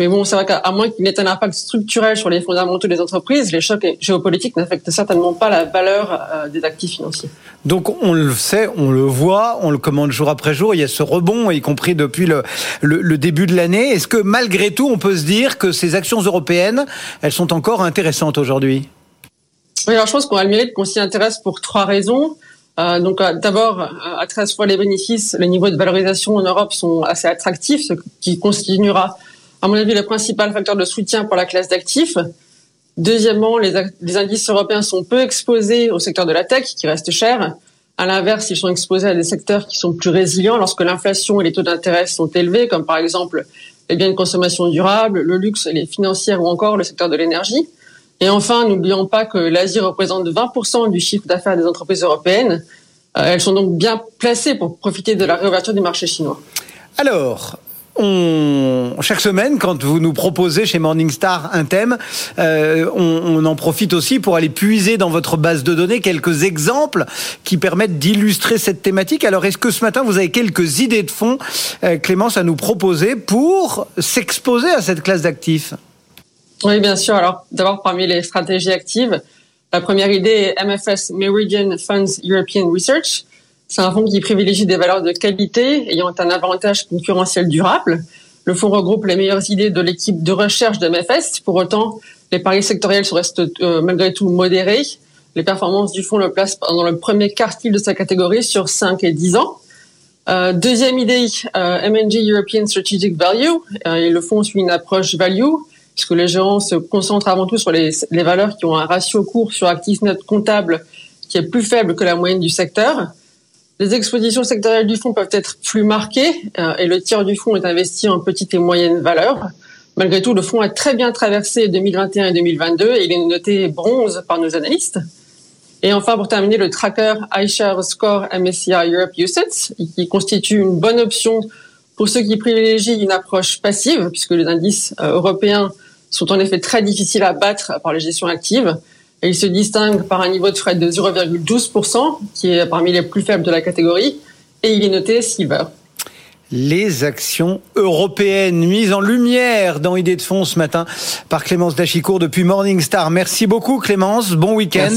Mais bon, c'est vrai qu'à moins qu'il n'ait un impact structurel sur les fondamentaux des entreprises, les chocs géopolitiques n'affectent certainement pas la valeur euh, des actifs financiers. Donc on le sait, on le voit, on le commande jour après jour, il y a ce rebond, y compris depuis le, le, le début de l'année. Est-ce que malgré tout, on peut se dire que ces actions européennes, elles sont encore intéressantes aujourd'hui? Oui, alors je pense qu'on a le mérite qu'on s'y intéresse pour trois raisons. Euh, donc euh, d'abord, à 13 fois les bénéfices, les niveaux de valorisation en Europe sont assez attractifs, ce qui continuera à mon avis, le principal facteur de soutien pour la classe d'actifs. Deuxièmement, les, indices européens sont peu exposés au secteur de la tech, qui reste cher. À l'inverse, ils sont exposés à des secteurs qui sont plus résilients lorsque l'inflation et les taux d'intérêt sont élevés, comme par exemple les biens de consommation durable, le luxe, les financières ou encore le secteur de l'énergie. Et enfin, n'oublions pas que l'Asie représente 20% du chiffre d'affaires des entreprises européennes. Elles sont donc bien placées pour profiter de la réouverture du marché chinois. Alors, on, chaque semaine, quand vous nous proposez chez Morningstar un thème, euh, on, en profite aussi pour aller puiser dans votre base de données quelques exemples qui permettent d'illustrer cette thématique. Alors, est-ce que ce matin, vous avez quelques idées de fond, euh, Clémence, à nous proposer pour s'exposer à cette classe d'actifs? Oui, bien sûr. Alors, d'abord, parmi les stratégies actives, la première idée est MFS Meridian Funds European Research. C'est un fonds qui privilégie des valeurs de qualité ayant un avantage concurrentiel durable. Le fonds regroupe les meilleures idées de l'équipe de recherche de MFS. Pour autant, les paris sectoriels restent euh, malgré tout modérés. Les performances du fonds le placent dans le premier quartile de sa catégorie sur 5 et 10 ans. Euh, deuxième idée, euh, MNG European Strategic Value. Euh, et le fonds suit une approche value, puisque les gérants se concentrent avant tout sur les, les valeurs qui ont un ratio court sur actifs net comptable qui est plus faible que la moyenne du secteur. Les expositions sectorielles du fonds peuvent être plus marquées euh, et le tiers du fonds est investi en petites et moyennes valeurs. Malgré tout, le fonds a très bien traversé 2021 et 2022 et il est noté bronze par nos analystes. Et enfin, pour terminer, le tracker iShares Score MSCI Europe UCITS, qui constitue une bonne option pour ceux qui privilégient une approche passive, puisque les indices euh, européens sont en effet très difficiles à battre par les gestions actives. Et il se distingue par un niveau de frais de 0,12%, qui est parmi les plus faibles de la catégorie, et il est noté Silver les actions européennes mises en lumière dans Idée de Fonds ce matin par Clémence Dachicourt depuis Morningstar. Merci beaucoup Clémence, bon week-end.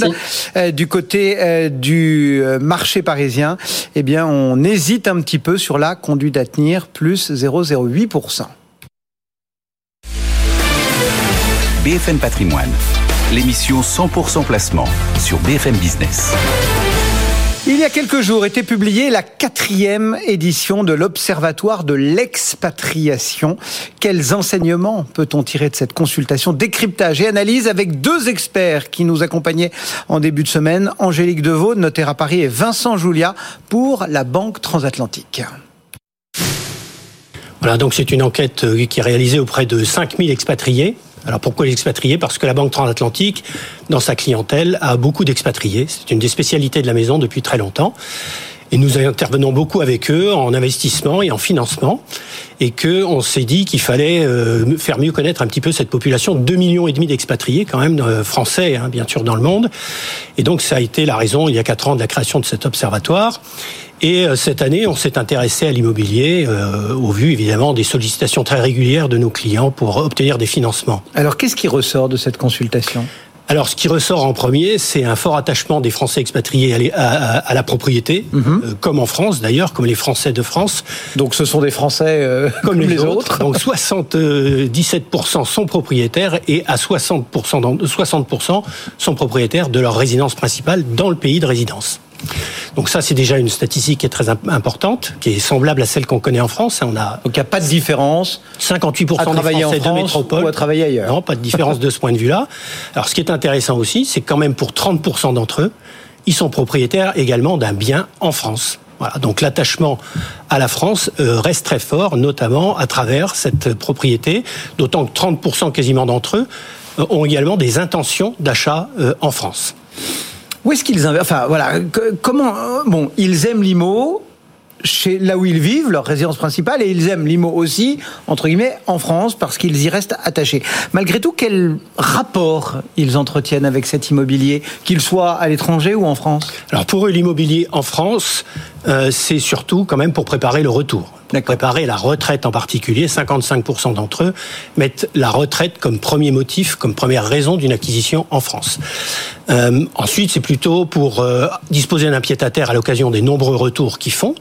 Euh, du côté euh, du euh, marché parisien, eh bien on hésite un petit peu sur la conduite à tenir, plus 0,08%. BFM Patrimoine, l'émission 100% placement sur BFM Business. Il y a quelques jours était publiée la quatrième édition de l'Observatoire de l'expatriation. Quels enseignements peut-on tirer de cette consultation Décryptage et analyse avec deux experts qui nous accompagnaient en début de semaine, Angélique Deveau, notaire à Paris, et Vincent Julia pour la Banque Transatlantique. Voilà, donc c'est une enquête euh, qui est réalisée auprès de 5000 expatriés alors pourquoi les expatriés Parce que la Banque transatlantique, dans sa clientèle, a beaucoup d'expatriés. C'est une des spécialités de la maison depuis très longtemps. Et nous intervenons beaucoup avec eux en investissement et en financement, et que on s'est dit qu'il fallait euh, faire mieux connaître un petit peu cette population, 2 millions et demi d'expatriés quand même euh, français, hein, bien sûr dans le monde. Et donc ça a été la raison il y a quatre ans de la création de cet observatoire. Et euh, cette année, on s'est intéressé à l'immobilier euh, au vu évidemment des sollicitations très régulières de nos clients pour obtenir des financements. Alors qu'est-ce qui ressort de cette consultation? Alors, ce qui ressort en premier, c'est un fort attachement des Français expatriés à, la propriété, mhm. euh, comme en France d'ailleurs, comme les Français de France. Donc, ce sont des Français comme, les, autres. Donc, 77% sont propriétaires et à 60%, 60% sont propriétaires de leur résidence principale dans le pays de résidence. Donc ça, c'est déjà une statistique qui est très importante, qui est semblable à celle qu'on connaît en France. On a donc il n'y a pas de différence. 58% à travailler des Français en France de métropole ou à travailler ailleurs. Non, pas de différence de ce point de vue-là. Alors ce qui est intéressant aussi, c'est quand même pour 30% d'entre eux, ils sont propriétaires également d'un bien en France. Voilà, donc l'attachement à la France euh, reste très fort, notamment à travers cette propriété, d'autant que 30% quasiment d'entre eux euh, ont également des intentions d'achat euh, en France. Où est-ce qu'ils Enfin, voilà. Comment Bon, ils aiment l'IMO chez là où ils vivent, leur résidence principale, et ils aiment l'IMO aussi, entre guillemets, en France, parce qu'ils y restent attachés. Malgré tout, quel rapport ils entretiennent avec cet immobilier, qu'il soit à l'étranger ou en France? Alors pour eux, l'immobilier en France, euh, c'est surtout quand même pour préparer le retour préparer la retraite en particulier. 55% d'entre eux mettent la retraite comme premier motif, comme première raison d'une acquisition en France. Euh, ensuite, c'est plutôt pour euh, disposer d'un pied-à-terre à l'occasion des nombreux retours qu'ils font,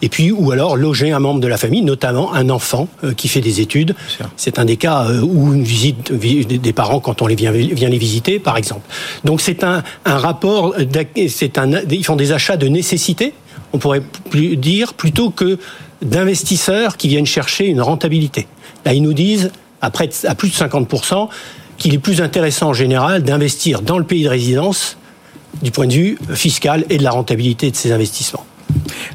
et puis ou alors loger un membre de la famille, notamment un enfant euh, qui fait des études. C'est un des cas euh, où une visite des parents quand on les vient, vient les visiter, par exemple. Donc c'est un, un rapport, c'est un, ils font des achats de nécessité on pourrait plus dire, plutôt que d'investisseurs qui viennent chercher une rentabilité. Là, ils nous disent, à, près à plus de 50%, qu'il est plus intéressant en général d'investir dans le pays de résidence du point de vue fiscal et de la rentabilité de ces investissements.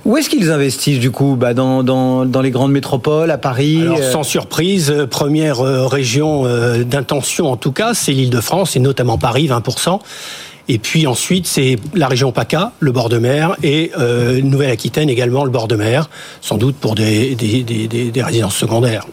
Où est-ce qu'ils investissent du coup? Bah dans, dans, dans, les grandes métropoles, à Paris Alors, euh Sans surprise, euh, première euh, région d'intention en tout cas, c'est l'île de France et notamment Paris, 20%. Et puis ensuite, c'est la région PACA, le bord de mer, et Nouvelle-Aquitaine également, le bord de mer, sans doute pour des, des, des, des résidences secondaires.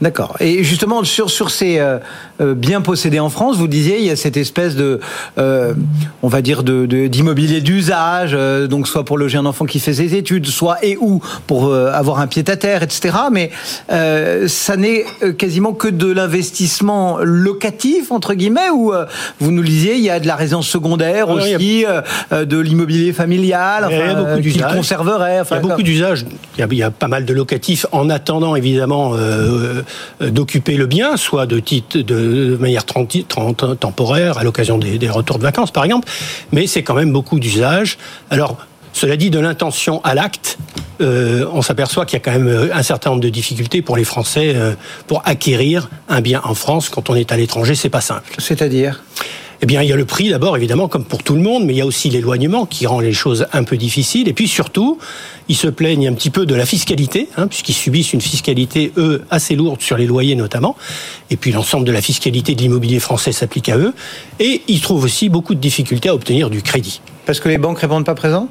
D'accord. Et justement, sur, sur ces euh, euh, biens possédés en France, vous disiez, il y a cette espèce de, euh, on va dire, de, d'immobilier d'usage, donc soit pour loger un enfant qui fait ses études, soit et ou pour avoir un pied-à-terre, etc. Mais ça n'est quasiment que de l'investissement locatif, entre guillemets, ou vous nous disiez, il y a de la résidence secondaire aussi, de l'immobilier familial, il y a beaucoup d'usages. conserverait. il y a beaucoup d'usages. Il, il, y a pas mal de locatifs en attendant, évidemment, euh, d'occuper le bien, soit de, titre, de manière temporaire, à l'occasion des, retours de vacances, par exemple, mais c'est quand même beaucoup d'usages. Alors, cela dit, de l'intention à l'acte, euh, on s'aperçoit qu'il y a quand même euh, un certain nombre de difficultés pour les Français pour acquérir un bien en France quand on est à l'étranger. C'est pas simple. C'est-à-dire? Eh bien, il y a le prix d'abord, évidemment, comme pour tout le monde, mais il y a aussi l'éloignement qui rend les choses un peu difficiles. Et puis surtout, ils se plaignent un petit peu de la fiscalité, hein, puisqu'ils subissent une fiscalité, eux, assez lourde sur les loyers notamment. Et puis l'ensemble de la fiscalité de l'immobilier français s'applique à eux. Et ils trouvent aussi beaucoup de difficultés à obtenir du crédit. Parce que les banques répondent pas présents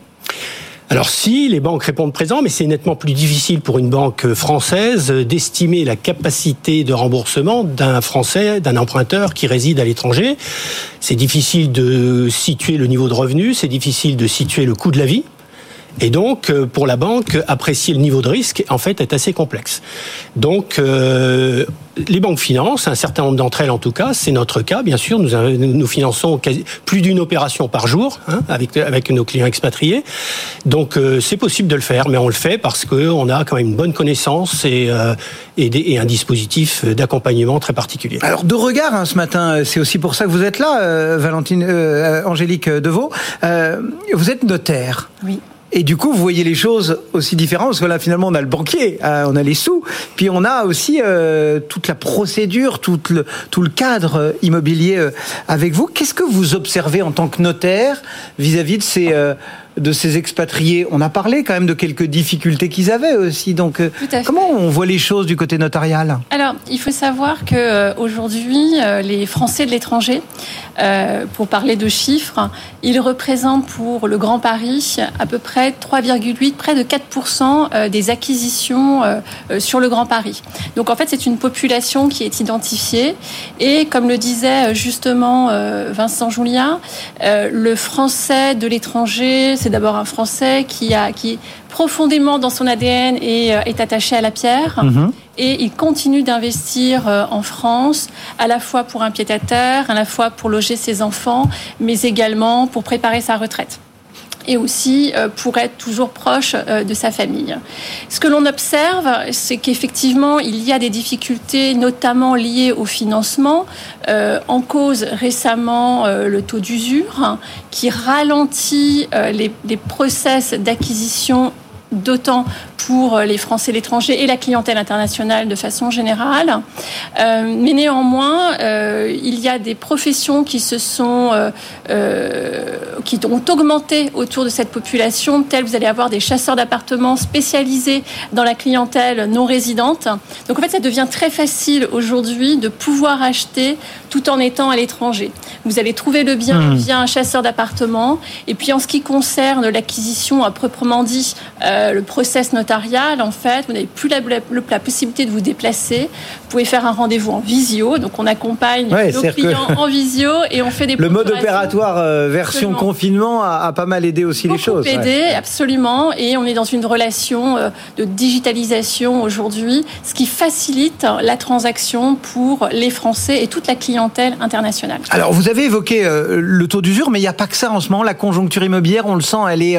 alors si, les banques répondent présent, mais c'est nettement plus difficile pour une banque française d'estimer la capacité de remboursement d'un Français, d'un emprunteur qui réside à l'étranger. C'est difficile de situer le niveau de revenu, c'est difficile de situer le coût de la vie. Et donc, euh, pour la banque, apprécier le niveau de risque, en fait, est assez complexe. Donc, euh, les banques financent, un certain nombre d'entre elles en tout cas, c'est notre cas, bien sûr. Nous, nous finançons plus d'une opération par jour hein, avec, avec nos clients expatriés. Donc, euh, c'est possible de le faire, mais on le fait parce qu'on a quand même une bonne connaissance et, et, un dispositif d'accompagnement très particulier. Alors, de regard hein, ce matin, c'est aussi pour ça que vous êtes là, Valentine, Angélique Deveau. vous êtes notaire. Oui. Et du coup, vous voyez les choses aussi différentes, parce que là, finalement, on a le banquier, euh, on a les sous, puis on a aussi euh, toute la procédure, tout le, cadre euh, immobilier avec vous. Qu'est-ce que vous observez en tant que notaire vis-à-vis de ces de ces expatriés. On a parlé quand même de quelques difficultés qu'ils avaient aussi. Donc, comment on voit les choses du côté notarial Alors, il faut savoir que aujourd'hui, les Français de l'étranger euh, pour parler de chiffres, il représente pour le Grand Paris à peu près 3,8, près de 4% euh, des acquisitions euh, sur le Grand Paris. Donc en fait, c'est une population qui est identifiée et comme le disait justement Vincent Julien, le français de l'étranger, c'est d'abord un français qui a qui profondément dans son ADN et est attaché à la pierre. Mhm et il continue d'investir euh, en France, à la fois pour un pied-à-terre, à la fois pour loger ses enfants, mais également pour préparer sa retraite et aussi euh, pour être toujours proche euh, de sa famille. Ce que l'on observe, c'est qu'effectivement, il y a des difficultés, notamment liées au financement. en cause récemment le taux d'usure, hein, qui ralentit les process d'acquisition d'autant pour les Français l'étranger et la clientèle internationale de façon générale. Euh, mais néanmoins, euh, il y a des professions qui se sont, euh, qui ont augmenté autour de cette population. Telles, vous allez avoir des chasseurs d'appartements spécialisés dans la clientèle non résidente. Donc en fait, ça devient très facile aujourd'hui de pouvoir acheter tout en étant à l'étranger. Vous allez trouver le bien hmm. via un chasseur d'appartements. Et puis en ce qui concerne l'acquisition à proprement dit, le process notamment en fait, vous n'avez plus la, la, possibilité de vous déplacer. Vous pouvez faire un rendez-vous en visio. Donc, on accompagne nos clients en visio et on fait des Le mode opératoire euh, version confinement a, pas mal aidé aussi les choses. aidé, absolument. Et on est dans une relation euh, de digitalisation aujourd'hui, ce qui facilite la transaction pour les Français et toute la clientèle internationale. Alors, vous avez évoqué euh, le taux d'usure, mais il n'y a pas que ça en ce moment. La conjoncture immobilière, on le sent, elle est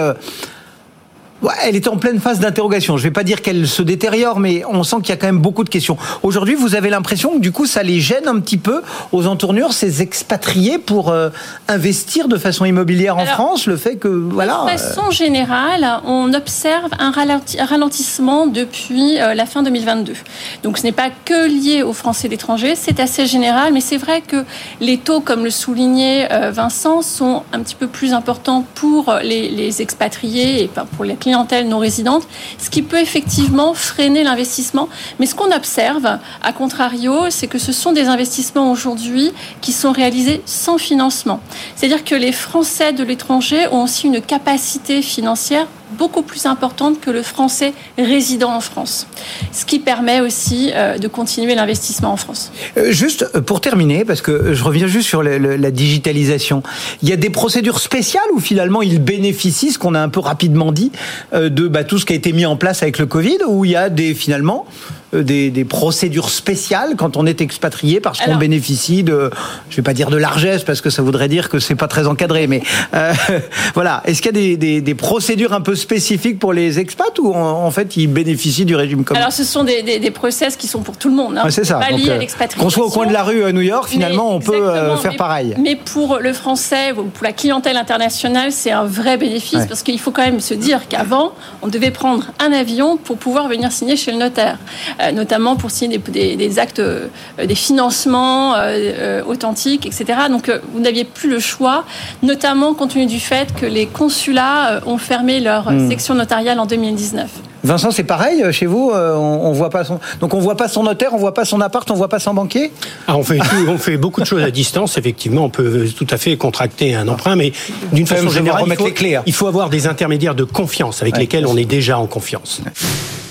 elle est en pleine phase d'interrogation. Je ne vais pas dire qu'elle se détériore, mais on sent qu'il y a quand même beaucoup de questions. Aujourd'hui, vous avez l'impression que du coup, ça les gêne un petit peu aux entournures, ces expatriés, pour euh, investir de façon immobilière en France. Le fait que voilà. De façon générale, on observe un ralentissement depuis euh, la fin 2022. Donc, ce n'est pas que lié aux Français d'étranger, c'est assez général, mais c'est vrai que les taux, comme le soulignait euh, Vincent, sont un petit peu plus importants pour les, les expatriés et pour les clients non résidente, ce qui peut effectivement freiner l'investissement. Mais ce qu'on observe, à contrario, c'est que ce sont des investissements aujourd'hui qui sont réalisés sans financement. C'est-à-dire que les Français de l'étranger ont aussi une capacité financière beaucoup plus importante que le français résident en France. Ce qui permet aussi euh, de continuer l'investissement en France. Euh, juste euh, pour terminer, parce que je reviens juste sur la digitalisation, il y a des procédures spéciales où finalement ils bénéficient, ce qu'on a un peu rapidement dit, de bah, tout ce qui a été mis en place avec le Covid, où il y a des finalement euh, des, procédures spéciales quand on est expatrié parce qu'on bénéficie de, je vais pas dire de largesse parce que ça voudrait dire que c'est pas très encadré, mais euh, voilà. Est-ce qu'il y a des, des, procédures un peu spécifiques pour les expats ou en, fait ils bénéficient du régime commun? Alors ce sont des, des, process qui sont pour tout le monde. Hein. c'est ça. Pas lié à euh. Qu'on soit au coin de la rue à New York, finalement, on peut faire pareil. Mais pour le français ou pour la clientèle internationale, c'est un vrai bénéfice parce qu'il faut quand même se dire qu'avant, on devait prendre un avion pour pouvoir venir signer chez le notaire. Euh, notamment pour signer des, actes, euh, des financements euh, authentiques, etc. Donc vous n'aviez plus le choix, notamment compte tenu du fait que les consulats ont fermé leur hmm. section notariale en 2019. Vincent, c'est pareil chez vous. On, voit pas son, donc on voit pas son notaire, on voit pas son appart, on voit pas son banquier? Ah, on fait on fait beaucoup de choses à distance. Effectivement, on peut tout à fait contracter un emprunt, mais d'une façon générale, il faut, hein. il faut, avoir des intermédiaires de confiance avec lesquels on est déjà en confiance.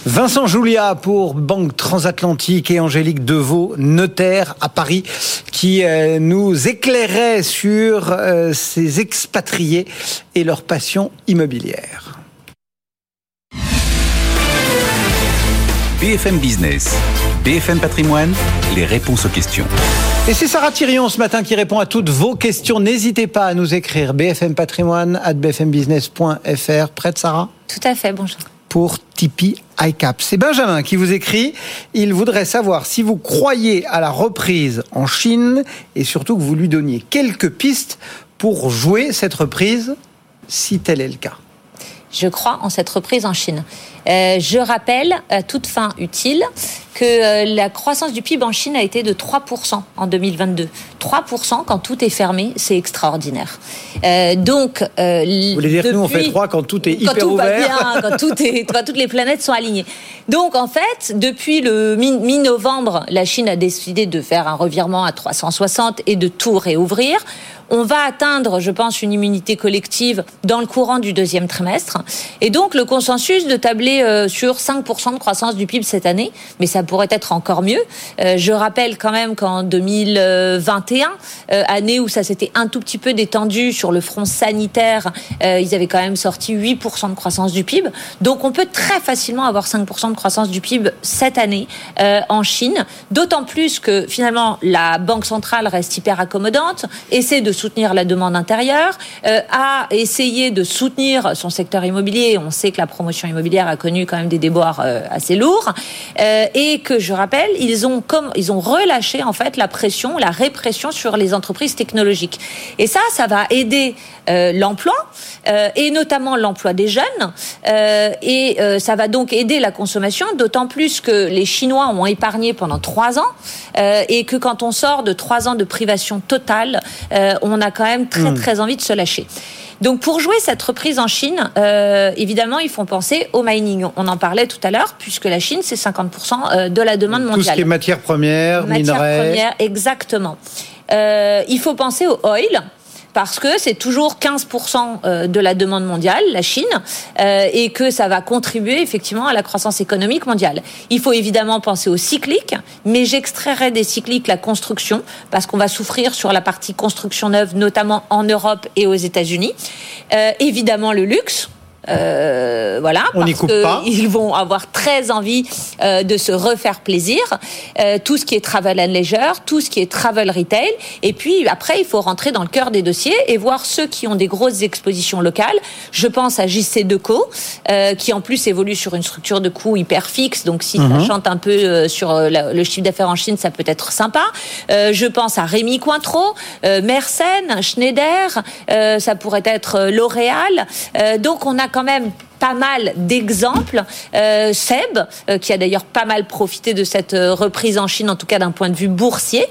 Vincent Julia pour Banque Transatlantique et Angélique Deveau, notaire à Paris, qui euh, nous éclairait sur euh, ces expatriés et leur passion immobilière. BFM Business, BFM Patrimoine, les réponses aux questions. Et c'est Sarah Thirion ce matin qui répond à toutes vos questions. N'hésitez pas à nous écrire BFM Patrimoine at bfmbusiness.fr. Prête Sarah? Tout à fait, bonjour pour Tipeee iCap. C'est Benjamin qui vous écrit. Il voudrait savoir si vous croyez à la reprise en Chine et surtout que vous lui donniez quelques pistes pour jouer cette reprise, si tel est le cas. Je crois en cette reprise en Chine. Euh, je rappelle, à toute fin utile, que euh, la croissance du PIB en Chine a été de 3% en 2022. 3% quand tout est fermé, c'est extraordinaire. Euh, donc, euh, vous voulez dire que nous on fait 3 quand tout est hyper quand tout ouvert, va bien, quand tout est, quand toutes les planètes sont alignées. Donc en fait, depuis le mi-novembre, la Chine a décidé de faire un revirement à 360 et de tout réouvrir. On va atteindre, je pense, une immunité collective dans le courant du deuxième trimestre. Et donc, le consensus de tabler euh, sur 5% de croissance du PIB cette année, mais ça pourrait être encore mieux. Euh, je rappelle quand même qu'en 2021, euh, année où ça s'était un tout petit peu détendu sur le front sanitaire, ils avaient quand même sorti 8% de croissance du PIB. Donc, on peut très facilement avoir 5% de croissance du PIB cette année en Chine, d'autant plus que finalement, la Banque centrale reste hyper accommodante, essaie de soutenir la demande intérieure, a essayé de soutenir son secteur immobilier. On sait que la promotion immobilière a connu quand même des déboires euh, assez lourds, euh, et que je rappelle, ils ont comme ils ont relâché en fait la pression, la répression sur les entreprises technologiques. Et ça, ça va aider euh, l'emploi et notamment l'emploi des jeunes, et ça va donc aider la consommation, d'autant plus que les Chinois ont épargné pendant trois ans, et que quand on sort de trois ans de privation totale, on a quand même très hmm. très envie de se lâcher. Donc pour jouer cette reprise en Chine, euh, évidemment, ils font penser au mining. On en parlait tout à l'heure, puisque la Chine, c'est 50% euh, de la demande mondiale. Tout ce qui est matières premières, matières premières, exactement. Euh, il faut penser au oil parce que c'est toujours 15% euh, de la demande mondiale, la Chine, euh, et que ça va contribuer effectivement à la croissance économique mondiale. Il faut évidemment penser aux cycliques, mais j'extrairais des cycliques la construction, parce qu'on va souffrir sur la partie construction neuve, notamment en Europe et aux États-Unis. Euh, évidemment le luxe, euh, voilà, On parce qu'ils vont avoir très envie euh, de se refaire plaisir. Euh, tout ce qui est travel and leisure, tout ce qui est travel retail. Et puis après, il faut rentrer dans le cœur des dossiers et voir ceux qui ont des grosses expositions locales. Je pense à JC Deco, euh, qui en plus évolue sur une structure de coûts hyper fixe. Donc si ça mhm. chante un peu euh, sur euh, le chiffre d'affaires en Chine, ça peut être sympa. je pense à Rémi Cointreau, Mersenne, Schneider. ça pourrait être L'Oréal. donc on a quand même pas mal d'exemples. Euh, Seb, euh, qui a d'ailleurs pas mal profité de cette euh, reprise en Chine, en tout cas d'un point de vue boursier.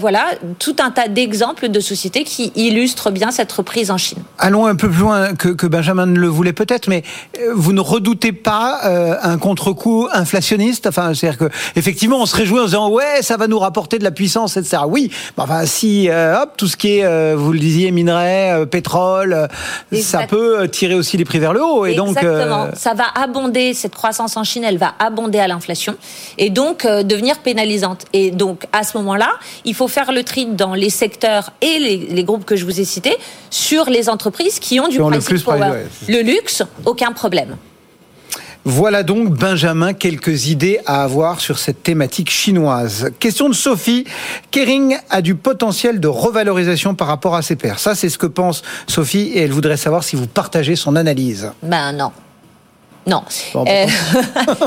voilà, tout un tas d'exemples de sociétés qui illustrent bien cette reprise en Chine. Allons un peu plus loin que, que Benjamin ne le voulait peut-être, mais vous ne redoutez pas un contre-coup inflationniste? Enfin, c'est-à-dire que effectivement, on se réjouit en disant ouais, ça va nous rapporter de la puissance, etc. Oui, enfin si, hop, tout ce qui est, vous le disiez, minerais, pétrole, ça peut tirer aussi les prix vers le haut, et donc Exactement. Ça va abonder cette croissance en Chine, elle va abonder à l'inflation et donc devenir pénalisante. Et donc à ce moment-là, il faut faire le tri dans les secteurs et les, groupes que je vous ai cités sur les entreprises qui ont du pricing power. Le luxe, aucun problème. Voilà donc, Benjamin, quelques idées à avoir sur cette thématique chinoise. Question de Sophie. Kering a du potentiel de revalorisation par rapport à ses pairs. Ça, c'est ce que pense Sophie et elle voudrait savoir si vous partagez son analyse. Ben non. Non. Euh,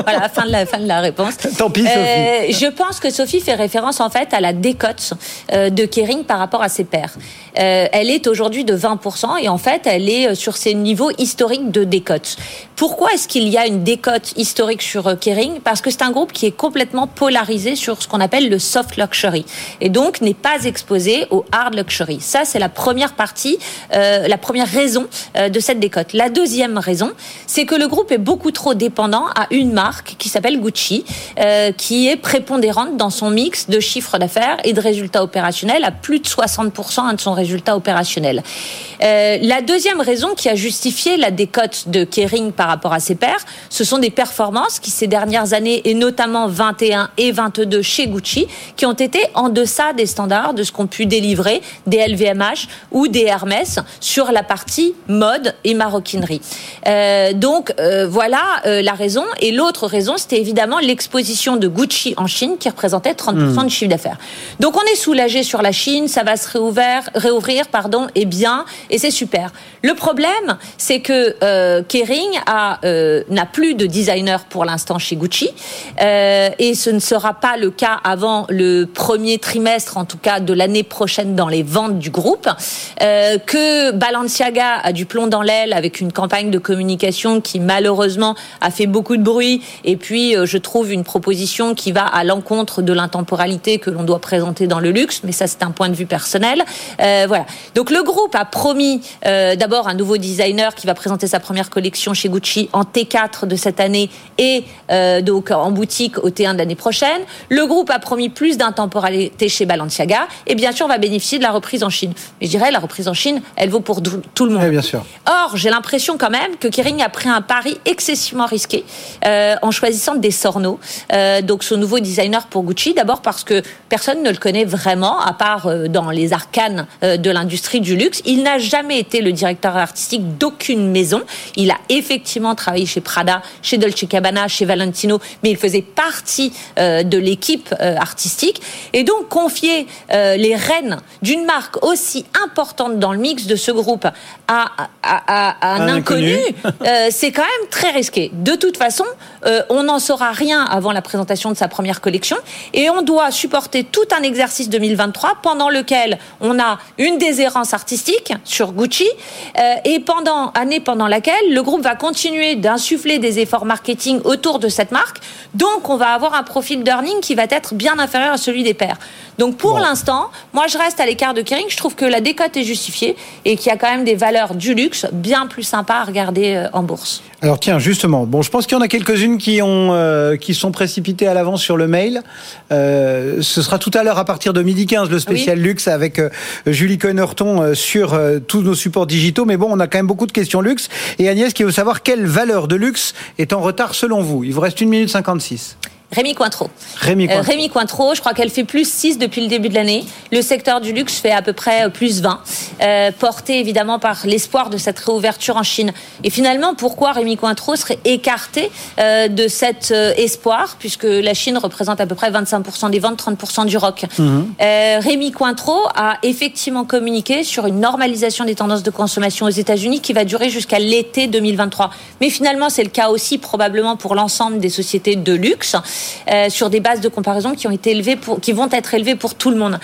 voilà, fin de, la, fin de la réponse. Tant pis, Sophie. Euh, je pense que Sophie fait référence en fait à la décote euh, de Kering par rapport à ses pairs. elle est aujourd'hui de 20% et en fait, elle est sur ses niveaux historiques de décote. Pourquoi est-ce qu'il y a une décote historique sur Kering? Parce que c'est un groupe qui est complètement polarisé sur ce qu'on appelle le soft luxury et donc n'est pas exposé au hard luxury. Ça, c'est la première partie, la première raison de cette décote. La deuxième raison, c'est que le groupe est beaucoup trop dépendant à une marque qui s'appelle Gucci, euh, qui est prépondérante dans son mix de chiffre d'affaires et de résultats opérationnels à plus de 60% de son résultat opérationnel. Euh, la deuxième raison qui a justifié la décote de Kering par rapport à ses pairs, ce sont des performances qui ces dernières années, et notamment 21 et 22 chez Gucci, qui ont été en deçà des standards de ce qu'ont pu délivrer des LVMH ou des Hermès sur la partie mode et maroquinerie. Euh, donc euh, voilà euh, la raison. Et l'autre raison, c'était évidemment l'exposition de Gucci en Chine qui représentait 30% hmm. du chiffre d'affaires. Donc on est soulagé sur la Chine, ça va se réouvrir, réouvrir, pardon, et bien, et c'est super. Le problème, c'est que euh, Kering a euh, n'a plus de designer pour l'instant chez Gucci, et ce ne sera pas le cas avant le premier trimestre, en tout cas de l'année prochaine dans les ventes du groupe. que Balenciaga a du plomb dans l'aile avec une campagne de communication qui malheureusement a fait beaucoup de bruit. Et puis, euh, je trouve une proposition qui va à l'encontre de l'intemporalité que l'on doit présenter dans le luxe. Mais ça, c'est un point de vue personnel. Euh, voilà. Donc, le groupe a promis euh, d'abord un nouveau designer qui va présenter sa première collection chez Gucci en T4 de cette année et donc en boutique au T1 de l'année prochaine. Le groupe a promis plus d'intemporalité chez Balenciaga et bien sûr va bénéficier de la reprise en Chine. Mais je dirais la reprise en Chine, elle vaut pour tout le monde. bien sûr. Or, j'ai l'impression quand même que Kering a pris un pari excessivement risqué euh, en choisissant des Sorno, euh, donc ce nouveau designer pour Gucci. D'abord parce que personne ne le connaît vraiment, à part euh, dans les arcanes de l'industrie du luxe. Il n'a jamais été le directeur artistique d'aucune maison. Il a effectivement travaillé chez Prada, chez Dolce Gabbana, chez Valentino, mais il faisait partie de l'équipe artistique. Et donc confier les rênes d'une marque aussi importante dans le mix de ce groupe à, un, inconnu, c'est quand même très risqué. De toute façon, euh, on n'en saura rien avant la présentation de sa première collection et on doit supporter tout un exercice 2023 pendant lequel on a une déshérence artistique sur Gucci euh, et pendant année pendant laquelle le groupe va continuer d'insuffler des efforts marketing autour de cette marque. Donc, on va avoir un profil d'earning qui va être bien inférieur à celui des pairs. Donc, pour l'instant, moi, je reste à l'écart de Kering. Je trouve que la décote est justifiée et qu'il y a quand même des valeurs du luxe bien plus sympas à regarder euh, en bourse. Alors tiens, justement, bon, je pense qu'il y en a quelques-unes qui ont euh, qui sont précipitées à l'avance sur le mail. Euh, ce sera tout à l'heure à partir de midi 15 le spécial luxe avec euh, Julie Connerton sur tous nos supports digitaux. Mais bon, on a quand même beaucoup de questions luxe. Et Agnès qui veut savoir quelle valeur de luxe est en retard selon vous? Il vous reste une minute 56. Rémi Cointreau. Rémi euh, Cointreau. je crois qu'elle fait plus 6 depuis le début de l'année. Le secteur du luxe fait à peu près euh, plus 20, euh, porté évidemment par l'espoir de cette réouverture en Chine. Et finalement, pourquoi Rémi Cointreau serait écarté de cet espoir, puisque la Chine représente à peu près 25% des ventes, 30% du rock? Mhm. Rémi Cointreau a effectivement communiqué sur une normalisation des tendances de consommation aux États-Unis qui va durer jusqu'à l'été 2023. Mais finalement, c'est le cas aussi probablement pour l'ensemble des sociétés de luxe. Euh, sur des bases de comparaison qui ont été élevées qui vont être élevées pour tout le monde.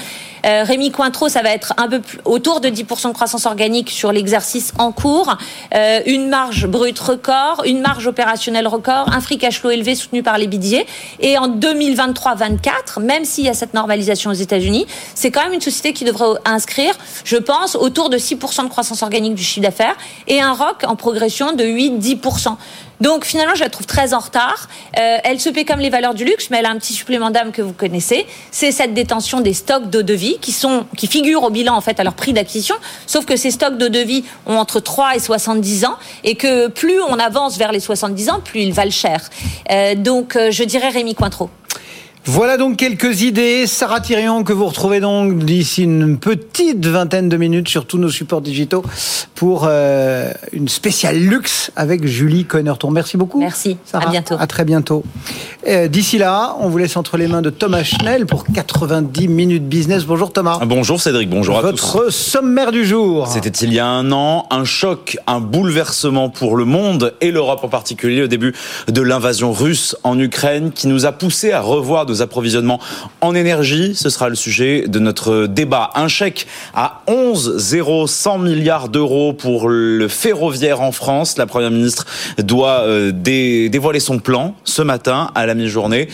Euh, Rémi Cointreau, ça va être un peu plus, autour de 10% de croissance organique sur l'exercice en cours, euh, une marge brute record, une marge opérationnelle record, un free cash flow élevé soutenu par les bidiers. Et en 2023-24, même s'il y a cette normalisation aux États-Unis, c'est quand même une société qui devrait inscrire, je pense, autour de 6% de croissance organique du chiffre d'affaires et un ROC en progression de 8-10%. Donc finalement, je la trouve très en retard. Euh, elle se paie comme les valeurs du luxe, mais elle a un petit supplément d'âme que vous connaissez. C'est cette détention des stocks d'eau de vie qui sont qui figurent au bilan en fait à leur prix d'acquisition. Sauf que ces stocks d'eau de vie ont entre 3 et 70 ans et que plus on avance vers les 70 ans, plus ils valent cher. Euh, donc euh, je dirais Rémi Cointreau. Voilà donc quelques idées. Sarah Thirion que vous retrouvez donc d'ici une petite vingtaine de minutes sur tous nos supports digitaux pour euh, une spéciale luxe avec Julie Connerton. Merci beaucoup. Merci. Sarah. À bientôt. À très bientôt. Euh, d'ici là, on vous laisse entre les mains de Thomas Schnell pour 90 minutes business. Bonjour Thomas. Bonjour Cédric, bonjour à tous. Votre sommaire du jour. C'était il y a un an, un choc, un bouleversement pour le monde et l'Europe en particulier au début de l'invasion russe en Ukraine qui nous a poussé à revoir nos approvisionnements en énergie. Ce sera le sujet de notre débat. Un chèque à 11 0 100 milliards d'euros pour le ferroviaire en France. La Première ministre doit euh, dé dévoiler son plan ce matin à la mi-journée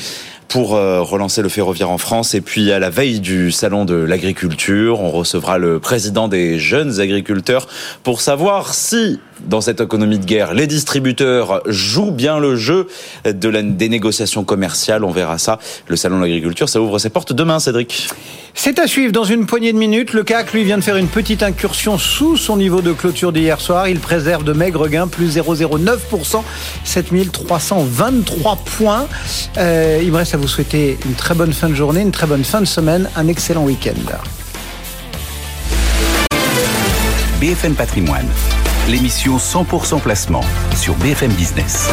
pour euh, relancer le ferroviaire en France. Et puis à la veille du salon de l'agriculture, on recevra le président des jeunes agriculteurs pour savoir si, dans cette économie de guerre, les distributeurs jouent bien le jeu de la, des négociations commerciales. On verra ça. Le salon de l'agriculture, ça ouvre ses portes demain, Cédric. C'est à suivre dans une poignée de minutes. Le CAC, lui, vient de faire une petite incursion sous son niveau de clôture d'hier soir. Il préserve de maigres gains, plus 0,09%, 7323 points. Euh, il me reste vous souhaiter une très bonne fin de journée, une très bonne fin de semaine, un excellent week-end. BFM Patrimoine, l'émission 100% placement sur BFM Business.